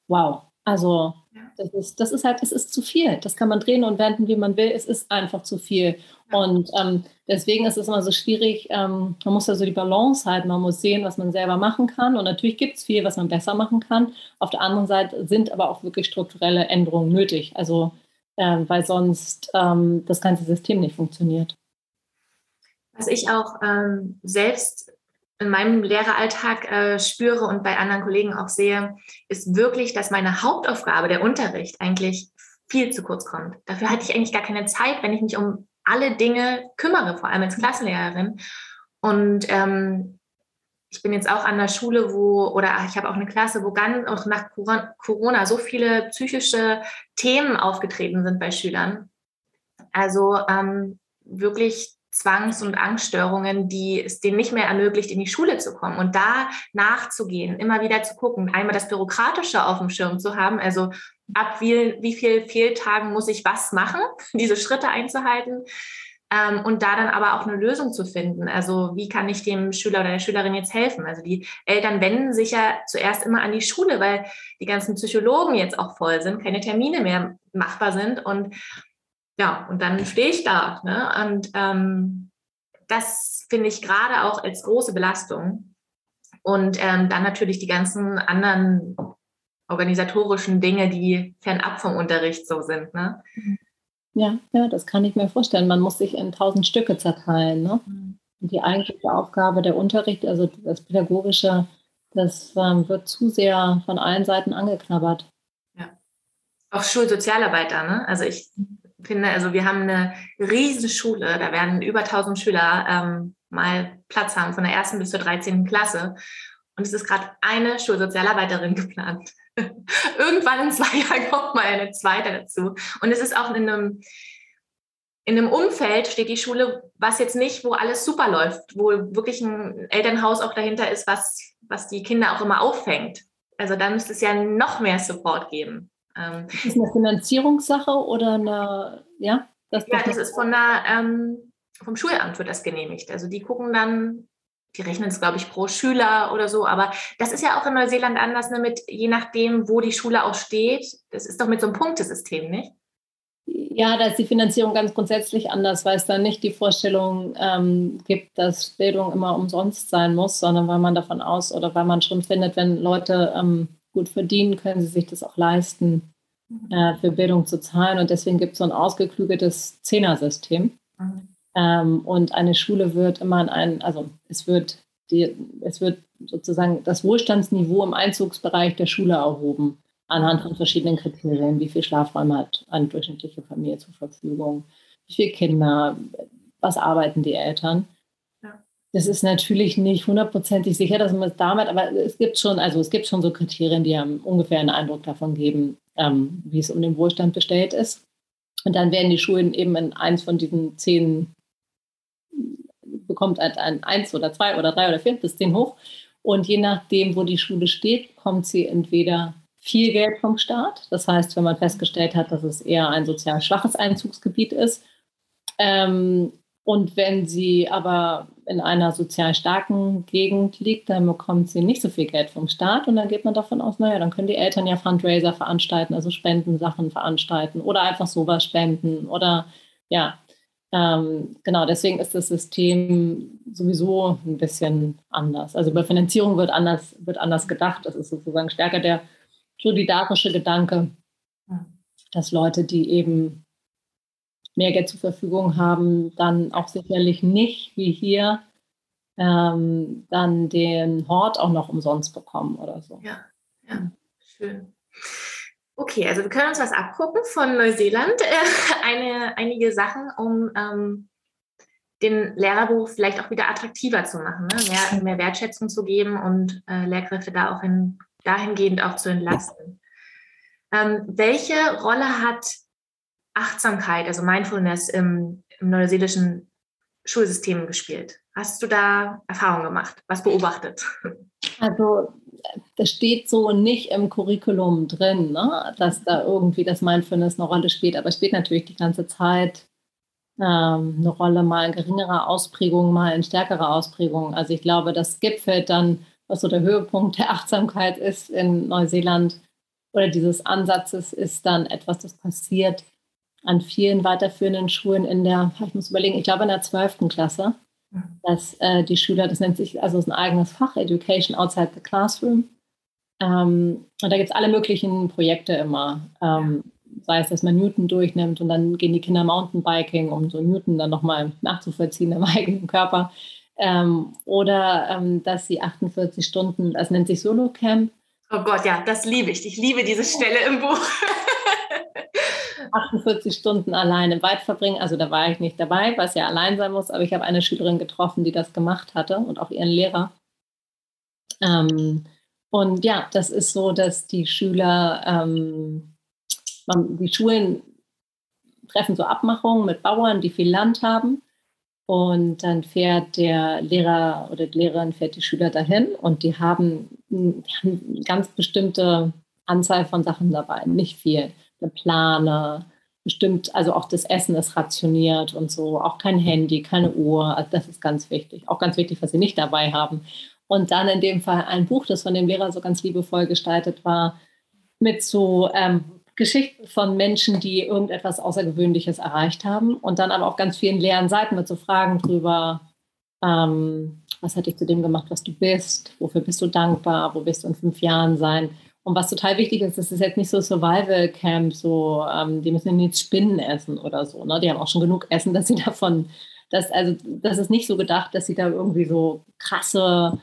wow, also das ist, das ist halt, es ist zu viel. Das kann man drehen und wenden, wie man will. Es ist einfach zu viel. Und ähm, deswegen ist es immer so schwierig. Ähm, man muss ja so die Balance halten. Man muss sehen, was man selber machen kann. Und natürlich gibt es viel, was man besser machen kann. Auf der anderen Seite sind aber auch wirklich strukturelle Änderungen nötig. Also, ähm, weil sonst ähm, das ganze System nicht funktioniert. Was ich auch ähm, selbst in meinem Lehreralltag äh, spüre und bei anderen Kollegen auch sehe, ist wirklich, dass meine Hauptaufgabe, der Unterricht, eigentlich viel zu kurz kommt. Dafür hatte ich eigentlich gar keine Zeit, wenn ich mich um alle Dinge kümmere, vor allem als Klassenlehrerin. Und ähm, ich bin jetzt auch an der Schule, wo, oder ich habe auch eine Klasse, wo ganz auch nach Corona so viele psychische Themen aufgetreten sind bei Schülern. Also ähm, wirklich Zwangs- und Angststörungen, die es denen nicht mehr ermöglicht, in die Schule zu kommen. Und da nachzugehen, immer wieder zu gucken, einmal das Bürokratische auf dem Schirm zu haben, also ab wie, wie viel Fehltagen muss ich was machen, [laughs] diese Schritte einzuhalten. Ähm, und da dann aber auch eine Lösung zu finden. Also wie kann ich dem Schüler oder der Schülerin jetzt helfen? Also die Eltern wenden sich ja zuerst immer an die Schule, weil die ganzen Psychologen jetzt auch voll sind, keine Termine mehr machbar sind. Und ja, und dann stehe ich da. Ne? Und ähm, das finde ich gerade auch als große Belastung. Und ähm, dann natürlich die ganzen anderen organisatorischen Dinge, die fernab vom Unterricht so sind. Ne? Ja, ja, das kann ich mir vorstellen. Man muss sich in tausend Stücke zerteilen. Ne? Mhm. Und die eigentliche Aufgabe der Unterricht, also das Pädagogische, das ähm, wird zu sehr von allen Seiten angeknabbert. Ja. Auch Schulsozialarbeiter, ne? Also ich mhm finde, also wir haben eine riesen Schule, da werden über 1000 Schüler ähm, mal Platz haben von der ersten bis zur 13. Klasse. Und es ist gerade eine Schulsozialarbeiterin [laughs] geplant. Irgendwann in zwei [laughs] Jahren kommt mal eine zweite dazu. Und es ist auch in einem, in einem Umfeld steht die Schule, was jetzt nicht, wo alles super läuft, wo wirklich ein Elternhaus auch dahinter ist, was, was die Kinder auch immer auffängt. Also da müsste es ja noch mehr Support geben. Ähm, ist das eine Finanzierungssache oder eine, ja? Das ja, das ist von der, ähm, vom Schulamt wird das genehmigt. Also die gucken dann, die rechnen es, glaube ich, pro Schüler oder so, aber das ist ja auch in Neuseeland anders, ne, mit, je nachdem, wo die Schule auch steht. Das ist doch mit so einem Punktesystem, nicht? Ja, da ist die Finanzierung ganz grundsätzlich anders, weil es dann nicht die Vorstellung ähm, gibt, dass Bildung immer umsonst sein muss, sondern weil man davon aus oder weil man schon findet, wenn Leute ähm, gut verdienen, können sie sich das auch leisten, äh, für Bildung zu zahlen. Und deswegen gibt es so ein ausgeklügeltes Zehnersystem. Mhm. Ähm, und eine Schule wird immer in einen, also es wird, die, es wird sozusagen das Wohlstandsniveau im Einzugsbereich der Schule erhoben, anhand von verschiedenen Kriterien. Wie viel Schlafräume hat eine durchschnittliche Familie zur Verfügung? Wie viele Kinder? Was arbeiten die Eltern? Das ist natürlich nicht hundertprozentig sicher, dass man es damit, aber es gibt schon, also es gibt schon so Kriterien, die einem ungefähr einen Eindruck davon geben, ähm, wie es um den Wohlstand bestellt ist. Und dann werden die Schulen eben in eins von diesen zehn, bekommt halt ein eins oder zwei oder drei oder vier bis zehn hoch. Und je nachdem, wo die Schule steht, bekommt sie entweder viel Geld vom Staat. Das heißt, wenn man festgestellt hat, dass es eher ein sozial schwaches Einzugsgebiet ist, ähm, und wenn sie aber in einer sozial starken Gegend liegt, dann bekommt sie nicht so viel Geld vom Staat und dann geht man davon aus, naja, dann können die Eltern ja Fundraiser veranstalten, also Spendensachen veranstalten oder einfach sowas spenden oder ja, ähm, genau, deswegen ist das System sowieso ein bisschen anders. Also über Finanzierung wird anders, wird anders gedacht. Das ist sozusagen stärker der solidarische Gedanke, dass Leute, die eben mehr Geld zur Verfügung haben, dann auch sicherlich nicht wie hier ähm, dann den Hort auch noch umsonst bekommen oder so. Ja, ja, schön. Okay, also wir können uns was abgucken von Neuseeland. Äh, [laughs] eine, einige Sachen, um ähm, den Lehrerberuf vielleicht auch wieder attraktiver zu machen, ne? mehr, mehr Wertschätzung zu geben und äh, Lehrkräfte da auch in, dahingehend auch zu entlasten. Ähm, welche Rolle hat Achtsamkeit, also Mindfulness im, im neuseelischen Schulsystem gespielt? Hast du da Erfahrungen gemacht? Was beobachtet? Also das steht so nicht im Curriculum drin, ne? dass da irgendwie das Mindfulness eine Rolle spielt, aber es spielt natürlich die ganze Zeit ähm, eine Rolle, mal in geringerer Ausprägung, mal in stärkerer Ausprägung. Also ich glaube, das gipfelt dann, was so der Höhepunkt der Achtsamkeit ist in Neuseeland oder dieses Ansatzes, ist dann etwas, das passiert an vielen weiterführenden Schulen in der, ich muss überlegen, ich glaube in der 12. Klasse, mhm. dass äh, die Schüler, das nennt sich, also ist ein eigenes Fach, Education Outside the Classroom. Ähm, und da gibt es alle möglichen Projekte immer. Ähm, sei es, dass man Newton durchnimmt und dann gehen die Kinder Mountainbiking, um so Newton dann nochmal nachzuvollziehen im [laughs] eigenen Körper. Ähm, oder ähm, dass sie 48 Stunden, das nennt sich Solo Camp. Oh Gott, ja, das liebe ich. Ich liebe diese Stelle im Buch. [laughs] 48 Stunden allein im Wald verbringen. Also da war ich nicht dabei, was ja allein sein muss, aber ich habe eine Schülerin getroffen, die das gemacht hatte und auch ihren Lehrer. Ähm, und ja, das ist so, dass die Schüler, ähm, die Schulen treffen so Abmachungen mit Bauern, die viel Land haben. Und dann fährt der Lehrer oder die Lehrerin fährt die Schüler dahin und die haben eine ganz bestimmte Anzahl von Sachen dabei, nicht viel eine Plane, bestimmt, also auch das Essen ist rationiert und so, auch kein Handy, keine Uhr, also das ist ganz wichtig. Auch ganz wichtig, was sie nicht dabei haben. Und dann in dem Fall ein Buch, das von dem Lehrer so ganz liebevoll gestaltet war, mit so ähm, Geschichten von Menschen, die irgendetwas Außergewöhnliches erreicht haben und dann aber auf ganz vielen leeren Seiten mit so Fragen drüber, ähm, was hat dich zu dem gemacht, was du bist, wofür bist du dankbar, wo wirst du in fünf Jahren sein und was total wichtig ist, das ist jetzt nicht so Survival Camp, so ähm, die müssen nicht Spinnen essen oder so. Ne? Die haben auch schon genug Essen, dass sie [laughs] davon, dass, also das ist nicht so gedacht, dass sie da irgendwie so krasse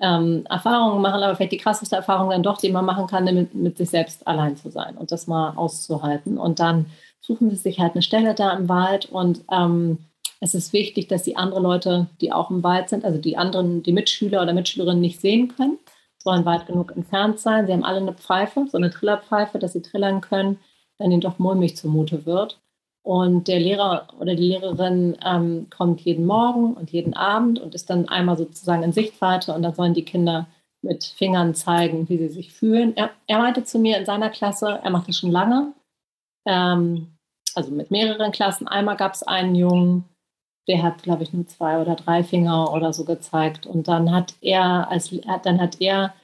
ähm, Erfahrungen machen, aber vielleicht die krasseste Erfahrung dann doch, die man machen kann, mit, mit sich selbst allein zu sein und das mal auszuhalten. Und dann suchen sie sich halt eine Stelle da im Wald und ähm, es ist wichtig, dass die anderen Leute, die auch im Wald sind, also die anderen, die Mitschüler oder Mitschülerinnen nicht sehen können sollen weit genug entfernt sein. Sie haben alle eine Pfeife, so eine Trillerpfeife, dass sie trillern können, wenn ihnen doch mulmig zumute wird. Und der Lehrer oder die Lehrerin ähm, kommt jeden Morgen und jeden Abend und ist dann einmal sozusagen in Sichtweite und dann sollen die Kinder mit Fingern zeigen, wie sie sich fühlen. Er, er meinte zu mir in seiner Klasse, er macht das schon lange, ähm, also mit mehreren Klassen. Einmal gab es einen Jungen, der hat, glaube ich, nur zwei oder drei Finger oder so gezeigt. Und dann hat er, als, dann hat er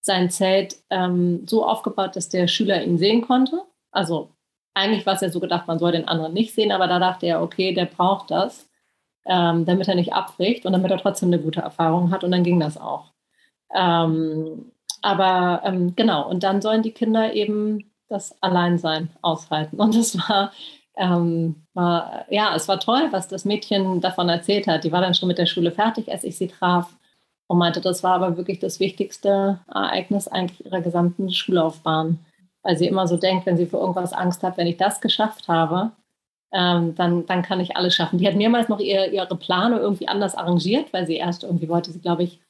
sein Zelt ähm, so aufgebaut, dass der Schüler ihn sehen konnte. Also eigentlich war es ja so gedacht, man soll den anderen nicht sehen, aber da dachte er, okay, der braucht das, ähm, damit er nicht abbricht und damit er trotzdem eine gute Erfahrung hat. Und dann ging das auch. Ähm, aber ähm, genau, und dann sollen die Kinder eben das Alleinsein aushalten. Und das war ähm, war, ja, es war toll, was das Mädchen davon erzählt hat. Die war dann schon mit der Schule fertig, als ich sie traf und meinte, das war aber wirklich das wichtigste Ereignis eigentlich ihrer gesamten Schullaufbahn. Weil sie immer so denkt, wenn sie für irgendwas Angst hat, wenn ich das geschafft habe, ähm, dann, dann kann ich alles schaffen. Die hat mehrmals noch ihr, ihre Plane irgendwie anders arrangiert, weil sie erst irgendwie wollte sie, glaube ich,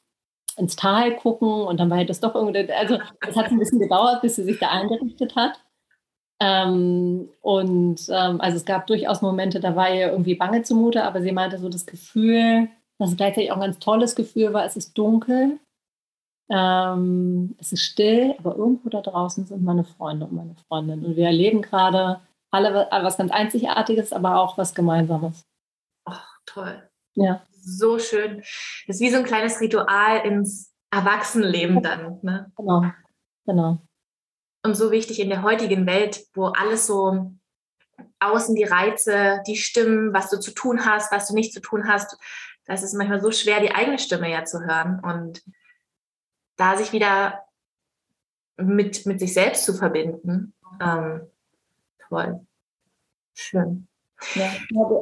ins Tal gucken und dann war das doch irgendwie, also es hat ein bisschen gedauert, bis sie sich da eingerichtet hat. Ähm, und ähm, also es gab durchaus Momente, da war ihr irgendwie bange zumute, aber sie meinte so das Gefühl, dass es gleichzeitig auch ein ganz tolles Gefühl war, es ist dunkel, ähm, es ist still, aber irgendwo da draußen sind meine Freunde und meine Freundinnen. Und wir erleben gerade alle was ganz Einzigartiges, aber auch was Gemeinsames. Ach, toll. Ja. So schön. Das ist wie so ein kleines Ritual ins Erwachsenenleben dann. Ne? Genau, genau und so wichtig in der heutigen Welt, wo alles so außen die Reize, die Stimmen, was du zu tun hast, was du nicht zu tun hast, das ist manchmal so schwer, die eigene Stimme ja zu hören und da sich wieder mit, mit sich selbst zu verbinden. Ähm, toll. Schön. Ja,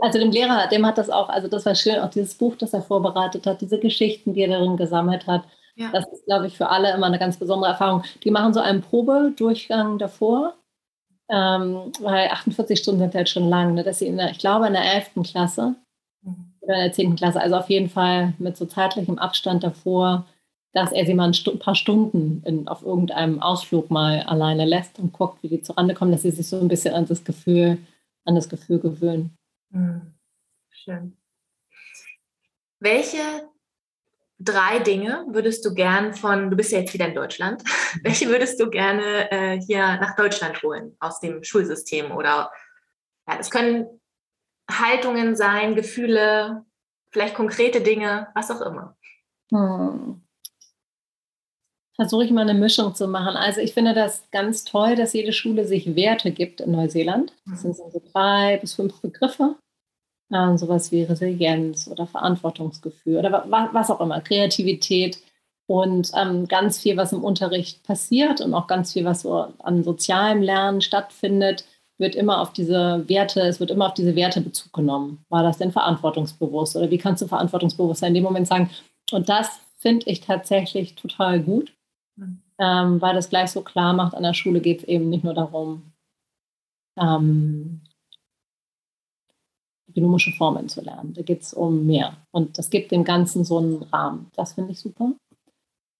also dem Lehrer, dem hat das auch, also das war schön, auch dieses Buch, das er vorbereitet hat, diese Geschichten, die er darin gesammelt hat. Ja. Das ist, glaube ich, für alle immer eine ganz besondere Erfahrung. Die machen so einen Probedurchgang davor, ähm, weil 48 Stunden sind halt schon lang, ne, dass sie in der, ich glaube, in der 11. Klasse mhm. oder in der 10. Klasse, also auf jeden Fall mit so zeitlichem Abstand davor, dass er sie mal ein, paar Stunden in, auf irgendeinem Ausflug mal alleine lässt und guckt, wie die zurande kommen, dass sie sich so ein bisschen an das Gefühl an das Gefühl gewöhnen. Mhm. Schön. Welche drei Dinge würdest du gern von, du bist ja jetzt wieder in Deutschland, [laughs] welche würdest du gerne äh, hier nach Deutschland holen aus dem Schulsystem? Oder ja, das können Haltungen sein, Gefühle, vielleicht konkrete Dinge, was auch immer. Hm versuche ich mal eine Mischung zu machen. Also ich finde das ganz toll, dass jede Schule sich Werte gibt in Neuseeland. Das sind so drei bis fünf Begriffe. Ähm, sowas wie Resilienz oder Verantwortungsgefühl oder was auch immer, Kreativität und ähm, ganz viel, was im Unterricht passiert und auch ganz viel, was so an sozialem Lernen stattfindet, wird immer auf diese Werte, es wird immer auf diese Werte Bezug genommen. War das denn verantwortungsbewusst oder wie kannst du verantwortungsbewusst in dem Moment sagen? Und das finde ich tatsächlich total gut ähm, weil das gleich so klar macht, an der Schule geht es eben nicht nur darum, ähm, binomische Formeln zu lernen. Da geht es um mehr. Und das gibt dem Ganzen so einen Rahmen. Das finde ich super.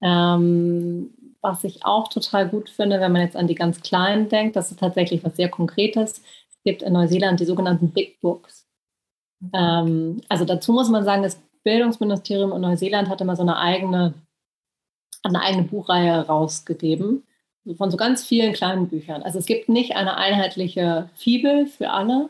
Ähm, was ich auch total gut finde, wenn man jetzt an die ganz Kleinen denkt, das ist tatsächlich was sehr Konkretes. Es gibt in Neuseeland die sogenannten Big Books. Ähm, also dazu muss man sagen, das Bildungsministerium in Neuseeland hat immer so eine eigene eine eigene Buchreihe rausgegeben von so ganz vielen kleinen Büchern. Also es gibt nicht eine einheitliche Fibel für alle.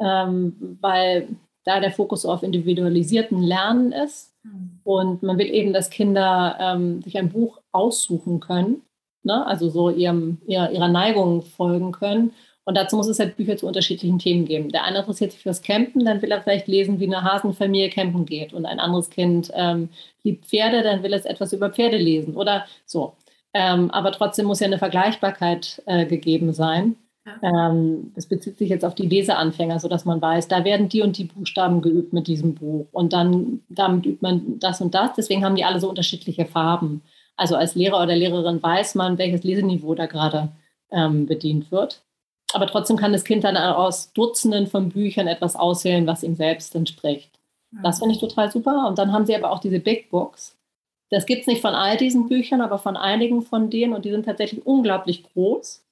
Ähm, weil da der Fokus auf individualisierten Lernen ist. Mhm. Und man will eben, dass Kinder ähm, sich ein Buch aussuchen können, ne? also so ihrem, ihrer, ihrer Neigung folgen können und dazu muss es halt Bücher zu unterschiedlichen Themen geben. Der eine interessiert sich fürs Campen, dann will er vielleicht lesen, wie eine Hasenfamilie campen geht. Und ein anderes Kind ähm, liebt Pferde, dann will es etwas über Pferde lesen oder so. Ähm, aber trotzdem muss ja eine Vergleichbarkeit äh, gegeben sein. Ja. Ähm, das bezieht sich jetzt auf die Leseanfänger, sodass man weiß, da werden die und die Buchstaben geübt mit diesem Buch. Und dann damit übt man das und das. Deswegen haben die alle so unterschiedliche Farben. Also als Lehrer oder Lehrerin weiß man, welches Leseniveau da gerade ähm, bedient wird aber trotzdem kann das Kind dann aus Dutzenden von Büchern etwas auswählen, was ihm selbst entspricht. Das finde ich total super. Und dann haben sie aber auch diese Big Books. Das gibt es nicht von all diesen Büchern, aber von einigen von denen und die sind tatsächlich unglaublich groß.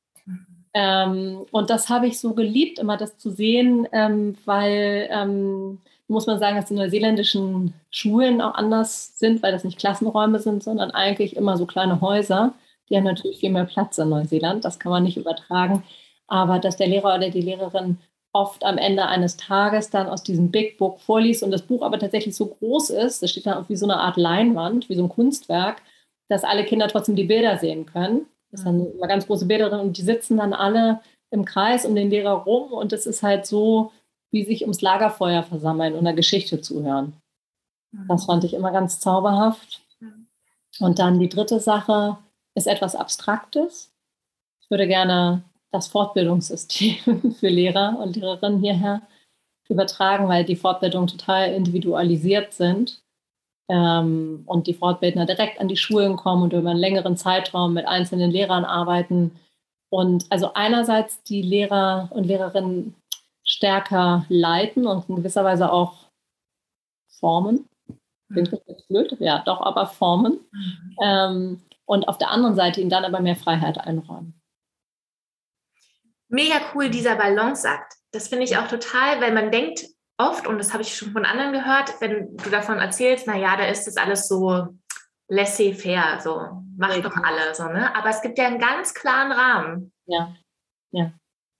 Ähm, und das habe ich so geliebt, immer das zu sehen, ähm, weil ähm, muss man sagen, dass die neuseeländischen Schulen auch anders sind, weil das nicht Klassenräume sind, sondern eigentlich immer so kleine Häuser. Die haben natürlich viel mehr Platz in Neuseeland, das kann man nicht übertragen aber dass der Lehrer oder die Lehrerin oft am Ende eines Tages dann aus diesem Big Book vorliest und das Buch aber tatsächlich so groß ist, das steht dann auch wie so eine Art Leinwand, wie so ein Kunstwerk, dass alle Kinder trotzdem die Bilder sehen können. Das sind dann immer ganz große Bilder drin und die sitzen dann alle im Kreis um den Lehrer rum und es ist halt so, wie sich ums Lagerfeuer versammeln und einer Geschichte zuhören. Das fand ich immer ganz zauberhaft. Und dann die dritte Sache ist etwas Abstraktes. Ich würde gerne das Fortbildungssystem [laughs] für Lehrer und Lehrerinnen hierher übertragen, weil die Fortbildungen total individualisiert sind ähm, und die Fortbildner direkt an die Schulen kommen und über einen längeren Zeitraum mit einzelnen Lehrern arbeiten. Und also einerseits die Lehrer und Lehrerinnen stärker leiten und in gewisser Weise auch formen. Klingt das jetzt blöd? Ja, doch, aber formen. Mhm. Ähm, und auf der anderen Seite ihnen dann aber mehr Freiheit einräumen mega cool, dieser Balanceakt. Das finde ich auch total, weil man denkt oft, und das habe ich schon von anderen gehört, wenn du davon erzählst, naja, da ist das alles so laissez-faire, so macht ja, doch alle so, ne? Aber es gibt ja einen ganz klaren Rahmen. Ja, ja,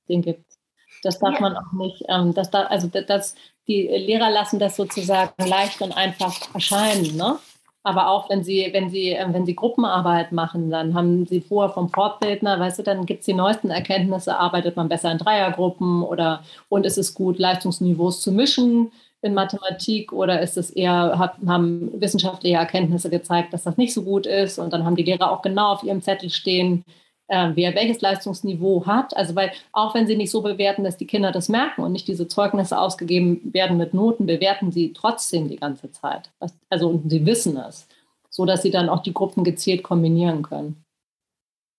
den gibt es. Das darf ja. man auch nicht, ähm, das da, also das, die Lehrer lassen das sozusagen leicht und einfach erscheinen, ne? Aber auch wenn sie, wenn sie, äh, wenn sie Gruppenarbeit machen, dann haben sie vorher vom Fortbildner, weißt du, dann gibt es die neuesten Erkenntnisse, arbeitet man besser in Dreiergruppen oder und ist es gut, Leistungsniveaus zu mischen in Mathematik oder ist es eher, haben wissenschaftliche Erkenntnisse gezeigt, dass das nicht so gut ist und dann haben die Lehrer auch genau auf ihrem Zettel stehen, äh, wer welches Leistungsniveau hat. Also weil auch wenn sie nicht so bewerten, dass die Kinder das merken und nicht diese Zeugnisse ausgegeben werden mit Noten, bewerten sie trotzdem die ganze Zeit. Also und sie wissen es, so dass sie dann auch die Gruppen gezielt kombinieren können.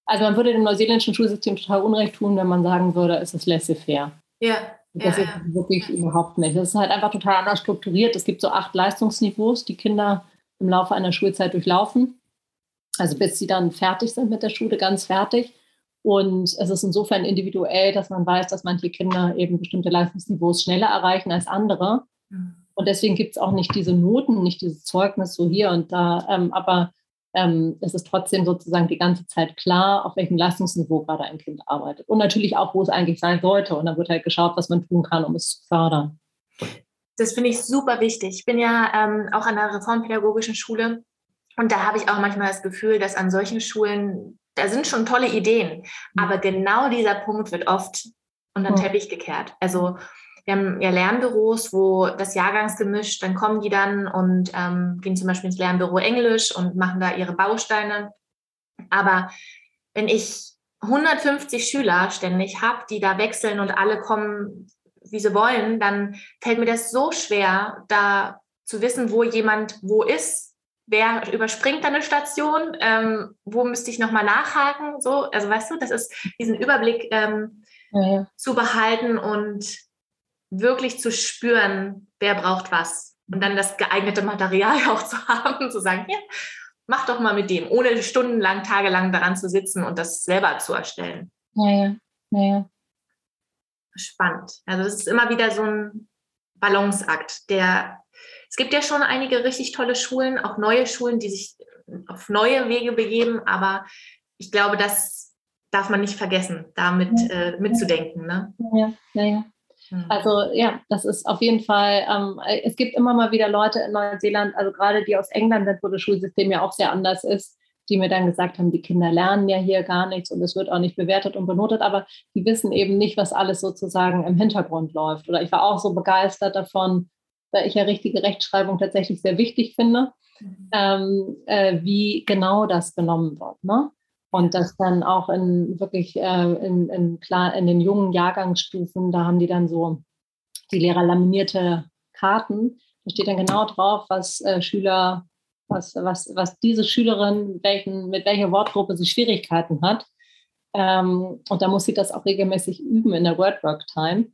Also man würde dem neuseeländischen Schulsystem total Unrecht tun, wenn man sagen würde, es ist laissez-faire. Ja. Das ja, ist ja. wirklich überhaupt nicht. Das ist halt einfach total anders strukturiert. Es gibt so acht Leistungsniveaus, die Kinder im Laufe einer Schulzeit durchlaufen. Also bis sie dann fertig sind mit der Schule, ganz fertig. Und es ist insofern individuell, dass man weiß, dass manche Kinder eben bestimmte Leistungsniveaus schneller erreichen als andere. Mhm. Und deswegen gibt es auch nicht diese Noten, nicht dieses Zeugnis so hier und da. Ähm, aber ähm, es ist trotzdem sozusagen die ganze Zeit klar, auf welchem Leistungsniveau gerade ein Kind arbeitet. Und natürlich auch, wo es eigentlich sein sollte. Und dann wird halt geschaut, was man tun kann, um es zu fördern. Das finde ich super wichtig. Ich bin ja ähm, auch an der reformpädagogischen Schule und da habe ich auch manchmal das Gefühl, dass an solchen Schulen, da sind schon tolle Ideen, mhm. aber genau dieser Punkt wird oft unter den Teppich gekehrt. Also wir haben ja Lernbüros, wo das Jahrgangsgemisch, dann kommen die dann und ähm, gehen zum Beispiel ins Lernbüro Englisch und machen da ihre Bausteine. Aber wenn ich 150 Schüler ständig habe, die da wechseln und alle kommen, wie sie wollen, dann fällt mir das so schwer, da zu wissen, wo jemand wo ist. Wer überspringt eine Station? Ähm, wo müsste ich nochmal nachhaken? So, also weißt du, das ist diesen Überblick ähm, ja, zu behalten und wirklich zu spüren, wer braucht was. Und dann das geeignete Material [laughs] auch zu haben, zu sagen, ja, mach doch mal mit dem, ohne stundenlang, tagelang daran zu sitzen und das selber zu erstellen. Ja, ja, ja. Spannend. Also das ist immer wieder so ein Balanceakt, der es gibt ja schon einige richtig tolle Schulen, auch neue Schulen, die sich auf neue Wege begeben, aber ich glaube, das darf man nicht vergessen, damit äh, mitzudenken. Ne? Ja, ja, ja. Mhm. Also ja, das ist auf jeden Fall, ähm, es gibt immer mal wieder Leute in Neuseeland, also gerade die aus England sind, wo das Schulsystem ja auch sehr anders ist, die mir dann gesagt haben, die Kinder lernen ja hier gar nichts und es wird auch nicht bewertet und benotet, aber die wissen eben nicht, was alles sozusagen im Hintergrund läuft. Oder ich war auch so begeistert davon, weil ich ja richtige Rechtschreibung tatsächlich sehr wichtig finde, mhm. ähm, äh, wie genau das genommen wird. Ne? Und das dann auch in wirklich äh, in, in, klar, in den jungen Jahrgangsstufen, da haben die dann so die Lehrer laminierte Karten. Da steht dann genau drauf, was äh, Schüler, was, was, was diese Schülerin, welchen, mit welcher Wortgruppe sie Schwierigkeiten hat. Ähm, und da muss sie das auch regelmäßig üben in der Wordwork Time.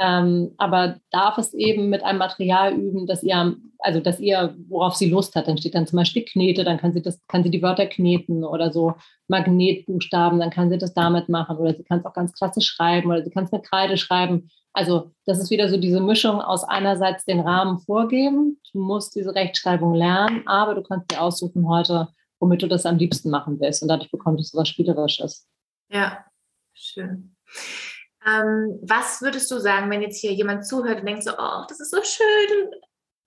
Ähm, aber darf es eben mit einem Material üben, dass ihr, also dass ihr, worauf sie Lust hat. Dann steht dann zum Beispiel Knete, dann kann sie das, kann sie die Wörter kneten oder so Magnetbuchstaben, dann kann sie das damit machen oder sie kann es auch ganz klassisch schreiben oder sie kann es mit Kreide schreiben. Also das ist wieder so diese Mischung aus einerseits den Rahmen vorgeben, du musst diese Rechtschreibung lernen, aber du kannst dir aussuchen heute, womit du das am liebsten machen willst und dadurch bekommst du was Spielerisches. Ja, schön. Ähm, was würdest du sagen, wenn jetzt hier jemand zuhört und denkt so, oh, das ist so schön.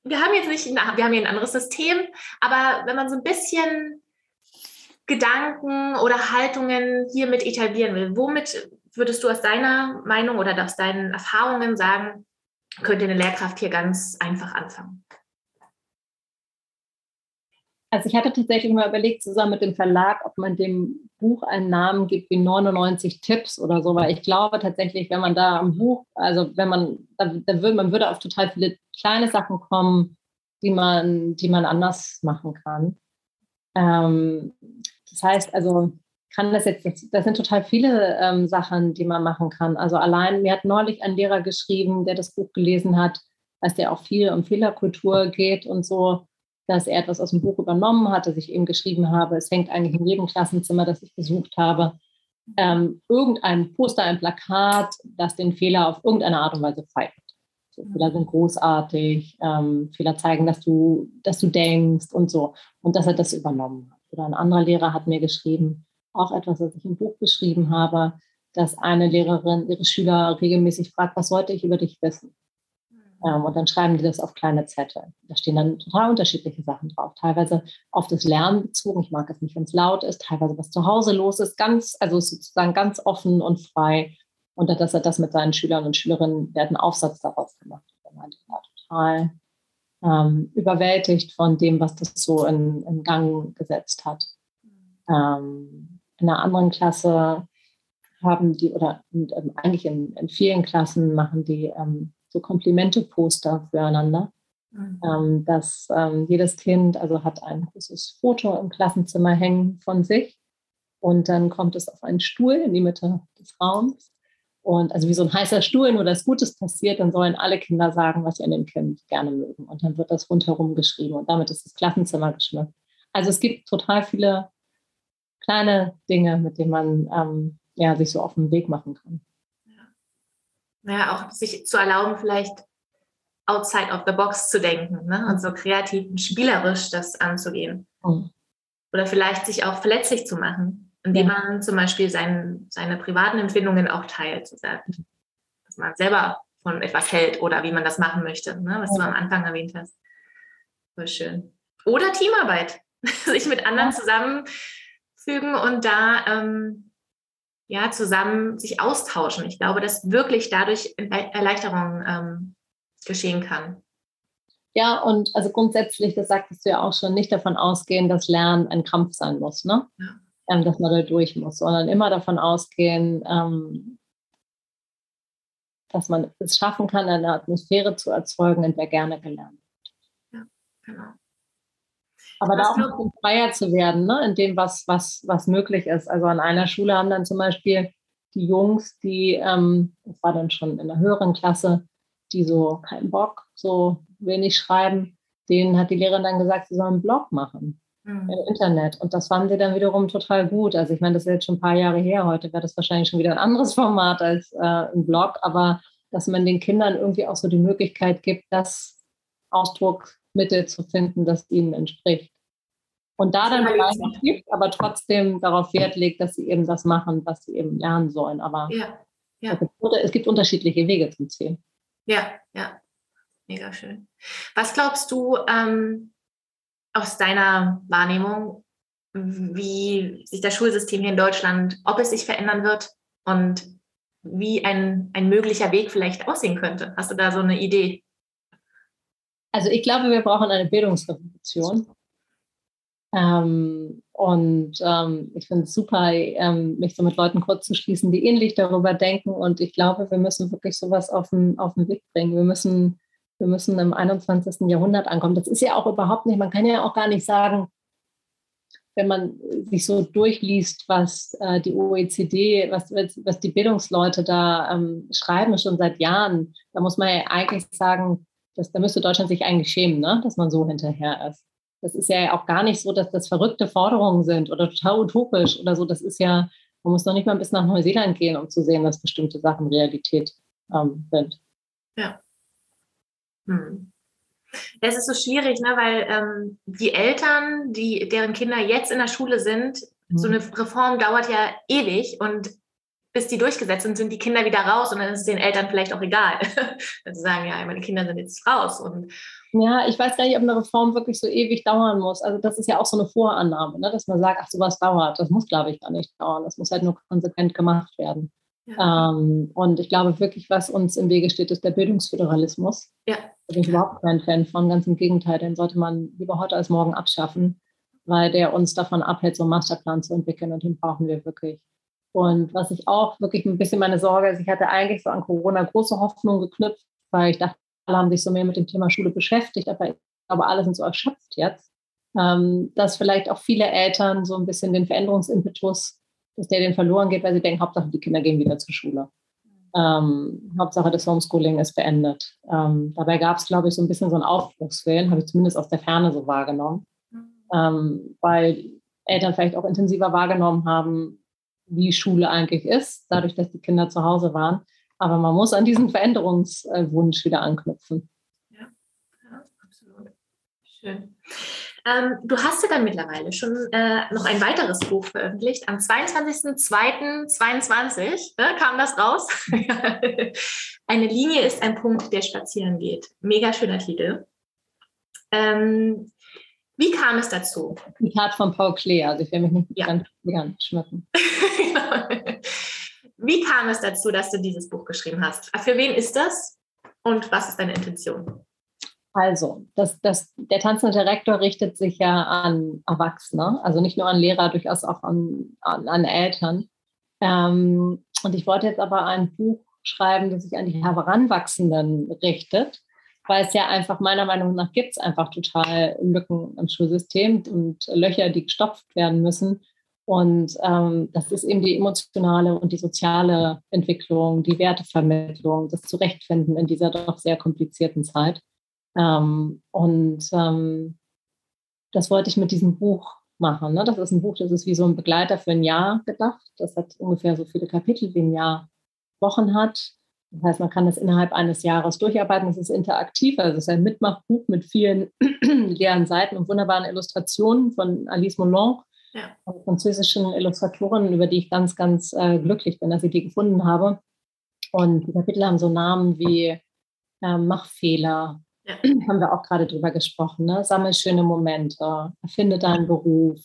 Wir haben jetzt nicht, wir haben hier ein anderes System, aber wenn man so ein bisschen Gedanken oder Haltungen hiermit etablieren will, womit würdest du aus deiner Meinung oder aus deinen Erfahrungen sagen, könnte eine Lehrkraft hier ganz einfach anfangen? Also ich hatte tatsächlich mal überlegt, zusammen mit dem Verlag, ob man dem Buch einen Namen gibt wie 99 Tipps oder so, weil ich glaube tatsächlich, wenn man da am Buch, also wenn man, da, da würde man würde auf total viele kleine Sachen kommen, die man, die man anders machen kann. Ähm, das heißt, also kann das jetzt, das, das sind total viele ähm, Sachen, die man machen kann. Also allein, mir hat neulich ein Lehrer geschrieben, der das Buch gelesen hat, dass der auch viel um Fehlerkultur geht und so dass er etwas aus dem Buch übernommen hat, dass ich eben geschrieben habe, es hängt eigentlich in jedem Klassenzimmer, das ich besucht habe, ähm, irgendein Poster, ein Plakat, das den Fehler auf irgendeine Art und Weise feiert. So, Fehler sind großartig, ähm, Fehler zeigen, dass du, dass du denkst und so. Und dass er das übernommen hat. Oder ein anderer Lehrer hat mir geschrieben, auch etwas, was ich im Buch beschrieben habe, dass eine Lehrerin ihre Schüler regelmäßig fragt, was sollte ich über dich wissen? Ähm, und dann schreiben die das auf kleine Zettel. Da stehen dann total unterschiedliche Sachen drauf. Teilweise auf das Lernen bezogen. Ich mag es nicht, wenn es laut ist. Teilweise was zu Hause los ist. Ganz, also sozusagen ganz offen und frei. Und dass er das mit seinen Schülern und Schülerinnen, der hat einen Aufsatz daraus gemacht. Der meinte, war total ähm, überwältigt von dem, was das so in, in Gang gesetzt hat. Ähm, in einer anderen Klasse haben die, oder ähm, eigentlich in, in, vielen Klassen machen die ähm, so Komplimente-Poster füreinander. Mhm. Ähm, dass ähm, jedes Kind also hat ein großes Foto im Klassenzimmer hängen von sich und dann kommt es auf einen Stuhl in die Mitte des Raums und also wie so ein heißer Stuhl, nur dass Gutes passiert, dann sollen alle Kinder sagen, was sie an dem Kind gerne mögen. Und dann wird das rundherum geschrieben und damit ist das Klassenzimmer geschmückt. Also es gibt total viele kleine Dinge, mit denen man ähm, ja, sich so auf den Weg machen kann. Ja. Auch sich zu erlauben, vielleicht outside of the box zu denken ne? und so kreativ und spielerisch das anzugehen. Mhm. Oder vielleicht sich auch verletzlich zu machen, indem ja. man zum Beispiel sein, seine privaten Empfindungen auch teilt, so sagt, dass man selber von etwas hält oder wie man das machen möchte, ne? was ja. du am Anfang erwähnt hast. Voll schön. Oder Teamarbeit, [laughs] sich mit anderen zusammenfügen und da ähm, ja zusammen sich austauschen. Ich glaube, dass wirklich dadurch Erleichterung ähm, geschehen kann. Ja, und also grundsätzlich, das sagtest du ja auch schon, nicht davon ausgehen, dass Lernen ein Kampf sein muss, ne? Ja. Ähm, dass man da durch muss, sondern immer davon ausgehen, ähm, dass man es schaffen kann, eine Atmosphäre zu erzeugen, in der gerne gelernt wird. Ja, genau. Aber da auch freier zu werden, ne? in dem, was, was, was möglich ist. Also an einer Schule haben dann zum Beispiel die Jungs, die, ähm, das war dann schon in der höheren Klasse, die so keinen Bock, so wenig schreiben, denen hat die Lehrerin dann gesagt, sie sollen einen Blog machen mhm. im Internet. Und das fanden sie dann wiederum total gut. Also ich meine, das ist jetzt schon ein paar Jahre her. Heute wäre das wahrscheinlich schon wieder ein anderes [laughs] Format als äh, ein Blog. Aber dass man den Kindern irgendwie auch so die Möglichkeit gibt, das Ausdrucksmittel zu finden, das ihnen entspricht. Und da dann vielleicht gibt, aber trotzdem darauf Wert legt, dass sie eben das machen, was sie eben lernen sollen. Aber ja, ja. es gibt unterschiedliche Wege zum Ziel. Ja, ja. Mega schön. Was glaubst du ähm, aus deiner Wahrnehmung, wie sich das Schulsystem hier in Deutschland, ob es sich verändern wird und wie ein, ein möglicher Weg vielleicht aussehen könnte? Hast du da so eine Idee? Also ich glaube, wir brauchen eine Bildungsrevolution. Ähm, und ähm, ich finde es super, ähm, mich so mit Leuten kurz zu schließen, die ähnlich darüber denken. Und ich glaube, wir müssen wirklich sowas auf den, auf den Weg bringen. Wir müssen, wir müssen im 21. Jahrhundert ankommen. Das ist ja auch überhaupt nicht, man kann ja auch gar nicht sagen, wenn man sich so durchliest, was äh, die OECD, was, was die Bildungsleute da ähm, schreiben, schon seit Jahren, da muss man ja eigentlich sagen, dass, da müsste Deutschland sich eigentlich schämen, ne? dass man so hinterher ist. Das ist ja auch gar nicht so, dass das verrückte Forderungen sind oder total utopisch oder so. Das ist ja, man muss noch nicht mal bis nach Neuseeland gehen, um zu sehen, dass bestimmte Sachen Realität ähm, sind. Ja. Hm. Es ist so schwierig, ne, weil ähm, die Eltern, die, deren Kinder jetzt in der Schule sind, mhm. so eine Reform dauert ja ewig und bis die durchgesetzt sind, sind die Kinder wieder raus und dann ist es den Eltern vielleicht auch egal. [laughs] Wenn sie sagen, ja, meine Kinder sind jetzt raus. Und ja, ich weiß gar nicht, ob eine Reform wirklich so ewig dauern muss. Also das ist ja auch so eine Vorannahme, ne? dass man sagt, ach, sowas dauert. Das muss, glaube ich, gar nicht dauern. Das muss halt nur konsequent gemacht werden. Ja. Ähm, und ich glaube wirklich, was uns im Wege steht, ist der Bildungsföderalismus. Ja. Da bin ich überhaupt kein Fan von. Ganz im Gegenteil, den sollte man lieber heute als morgen abschaffen, weil der uns davon abhält, so einen Masterplan zu entwickeln. Und den brauchen wir wirklich. Und was ich auch wirklich ein bisschen meine Sorge ist, ich hatte eigentlich so an Corona große Hoffnung geknüpft, weil ich dachte, alle haben sich so mehr mit dem Thema Schule beschäftigt, aber ich glaube, alle sind so erschöpft jetzt, ähm, dass vielleicht auch viele Eltern so ein bisschen den Veränderungsimpetus, dass der den verloren geht, weil sie denken, Hauptsache die Kinder gehen wieder zur Schule. Ähm, Hauptsache das Homeschooling ist beendet. Ähm, dabei gab es, glaube ich, so ein bisschen so einen Aufbruchswillen, habe ich zumindest aus der Ferne so wahrgenommen, ähm, weil Eltern vielleicht auch intensiver wahrgenommen haben, wie Schule eigentlich ist, dadurch, dass die Kinder zu Hause waren. Aber man muss an diesen Veränderungswunsch wieder anknüpfen. Ja, ja absolut. Schön. Ähm, du hast ja dann mittlerweile schon äh, noch ein weiteres Buch veröffentlicht. Am 22.02.22 ne, kam das raus. [laughs] Eine Linie ist ein Punkt, der spazieren geht. Mega schöner Titel. Ähm, wie kam es dazu? Zitat von Paul Klee, also ich will mich nicht ja. ganz, ganz schmücken. [laughs] Wie kam es dazu, dass du dieses Buch geschrieben hast? Für wen ist das und was ist deine Intention? Also, das, das, der tanzende Rektor richtet sich ja an Erwachsene, also nicht nur an Lehrer, durchaus auch an, an, an Eltern. Ähm, und ich wollte jetzt aber ein Buch schreiben, das sich an die Heranwachsenden richtet, weil es ja einfach meiner Meinung nach gibt es einfach total Lücken im Schulsystem und Löcher, die gestopft werden müssen. Und ähm, das ist eben die emotionale und die soziale Entwicklung, die Wertevermittlung, das Zurechtfinden in dieser doch sehr komplizierten Zeit. Ähm, und ähm, das wollte ich mit diesem Buch machen. Ne? Das ist ein Buch, das ist wie so ein Begleiter für ein Jahr gedacht. Das hat ungefähr so viele Kapitel wie ein Jahr Wochen hat. Das heißt, man kann das innerhalb eines Jahres durcharbeiten. Es ist interaktiv, also es ist ein Mitmachbuch mit vielen [clears throat] leeren Seiten und wunderbaren Illustrationen von Alice Moulin ja. französischen Illustratorin, über die ich ganz, ganz äh, glücklich bin, dass ich die gefunden habe. Und die Kapitel haben so Namen wie äh, Machfehler, ja. [clears throat] haben wir auch gerade drüber gesprochen, ne? sammel schöne Momente, erfinde deinen Beruf.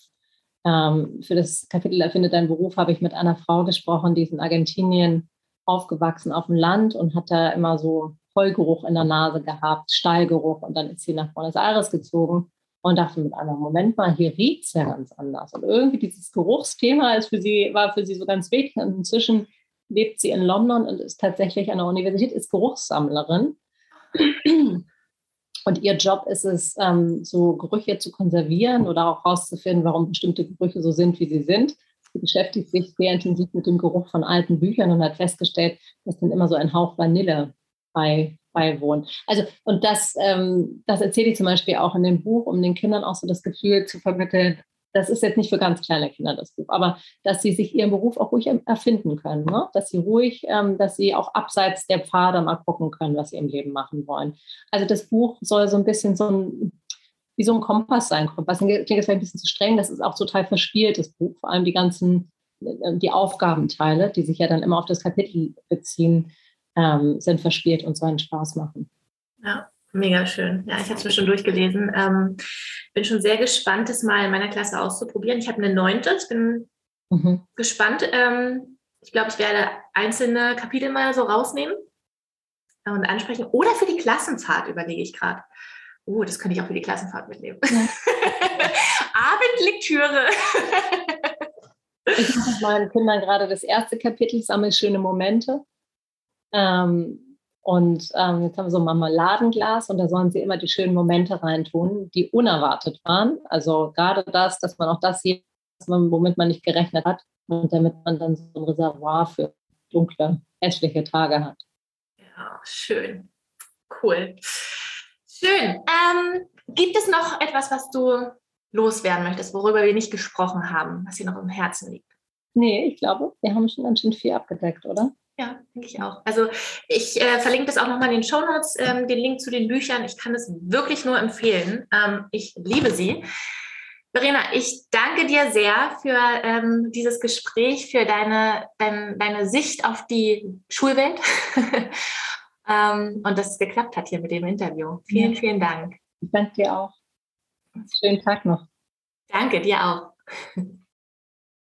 Ähm, für das Kapitel Erfinde deinen Beruf habe ich mit einer Frau gesprochen, die ist in Argentinien aufgewachsen auf dem Land und hat da immer so Heugeruch in der Nase gehabt, Stallgeruch und dann ist sie nach Buenos Aires gezogen und dachte mit einem Moment mal, hier riecht es ja ganz anders. Und irgendwie dieses Geruchsthema ist für sie, war für sie so ganz wichtig. Und inzwischen lebt sie in London und ist tatsächlich an der Universität, ist Geruchssammlerin. Und ihr Job ist es, ähm, so Gerüche zu konservieren oder auch herauszufinden, warum bestimmte Gerüche so sind, wie sie sind. Beschäftigt sich sehr intensiv mit dem Geruch von alten Büchern und hat festgestellt, dass dann immer so ein Hauch Vanille bei beiwohnen. Also, und das, ähm, das erzähle ich zum Beispiel auch in dem Buch, um den Kindern auch so das Gefühl zu vermitteln, das ist jetzt nicht für ganz kleine Kinder das Buch, aber dass sie sich ihren Beruf auch ruhig erfinden können, ne? dass sie ruhig, ähm, dass sie auch abseits der Pfade mal gucken können, was sie im Leben machen wollen. Also das Buch soll so ein bisschen so ein, wie so ein Kompass sein. Was klingt jetzt vielleicht ein bisschen zu streng, das ist auch total verspielt, das Buch, vor allem die ganzen, äh, die Aufgabenteile, die sich ja dann immer auf das Kapitel beziehen, ähm, sind verspielt und sollen Spaß machen. Ja, mega schön. Ja, ich habe es mir schon durchgelesen. Ähm, bin schon sehr gespannt, das mal in meiner Klasse auszuprobieren. Ich habe eine neunte. Ich bin mhm. gespannt. Ähm, ich glaube, ich werde einzelne Kapitel mal so rausnehmen und ansprechen. Oder für die Klassenfahrt überlege ich gerade. Oh, das könnte ich auch für die Klassenfahrt mitnehmen. Ja. [laughs] Abendlektüre. ich mache meinen Kindern gerade das erste Kapitel, sammle schöne Momente. Ähm, und ähm, jetzt haben wir so ein Marmeladenglas und da sollen sie immer die schönen Momente reintun, die unerwartet waren. Also gerade das, dass man auch das sieht, womit man nicht gerechnet hat und damit man dann so ein Reservoir für dunkle, hässliche Tage hat. Ja, schön. Cool. Schön. Ähm, gibt es noch etwas, was du loswerden möchtest, worüber wir nicht gesprochen haben, was dir noch im Herzen liegt? Nee, ich glaube, wir haben schon ganz schön viel abgedeckt, oder? Ja, denke ich auch. Also ich äh, verlinke das auch nochmal in den Show Notes, ähm, den Link zu den Büchern. Ich kann es wirklich nur empfehlen. Ähm, ich liebe sie. Verena, ich danke dir sehr für ähm, dieses Gespräch, für deine, dein, deine Sicht auf die Schulwelt [laughs] ähm, und dass es geklappt hat hier mit dem Interview. Vielen, ja. vielen Dank. Ich danke dir auch. Schönen Tag noch. Danke dir auch. [laughs]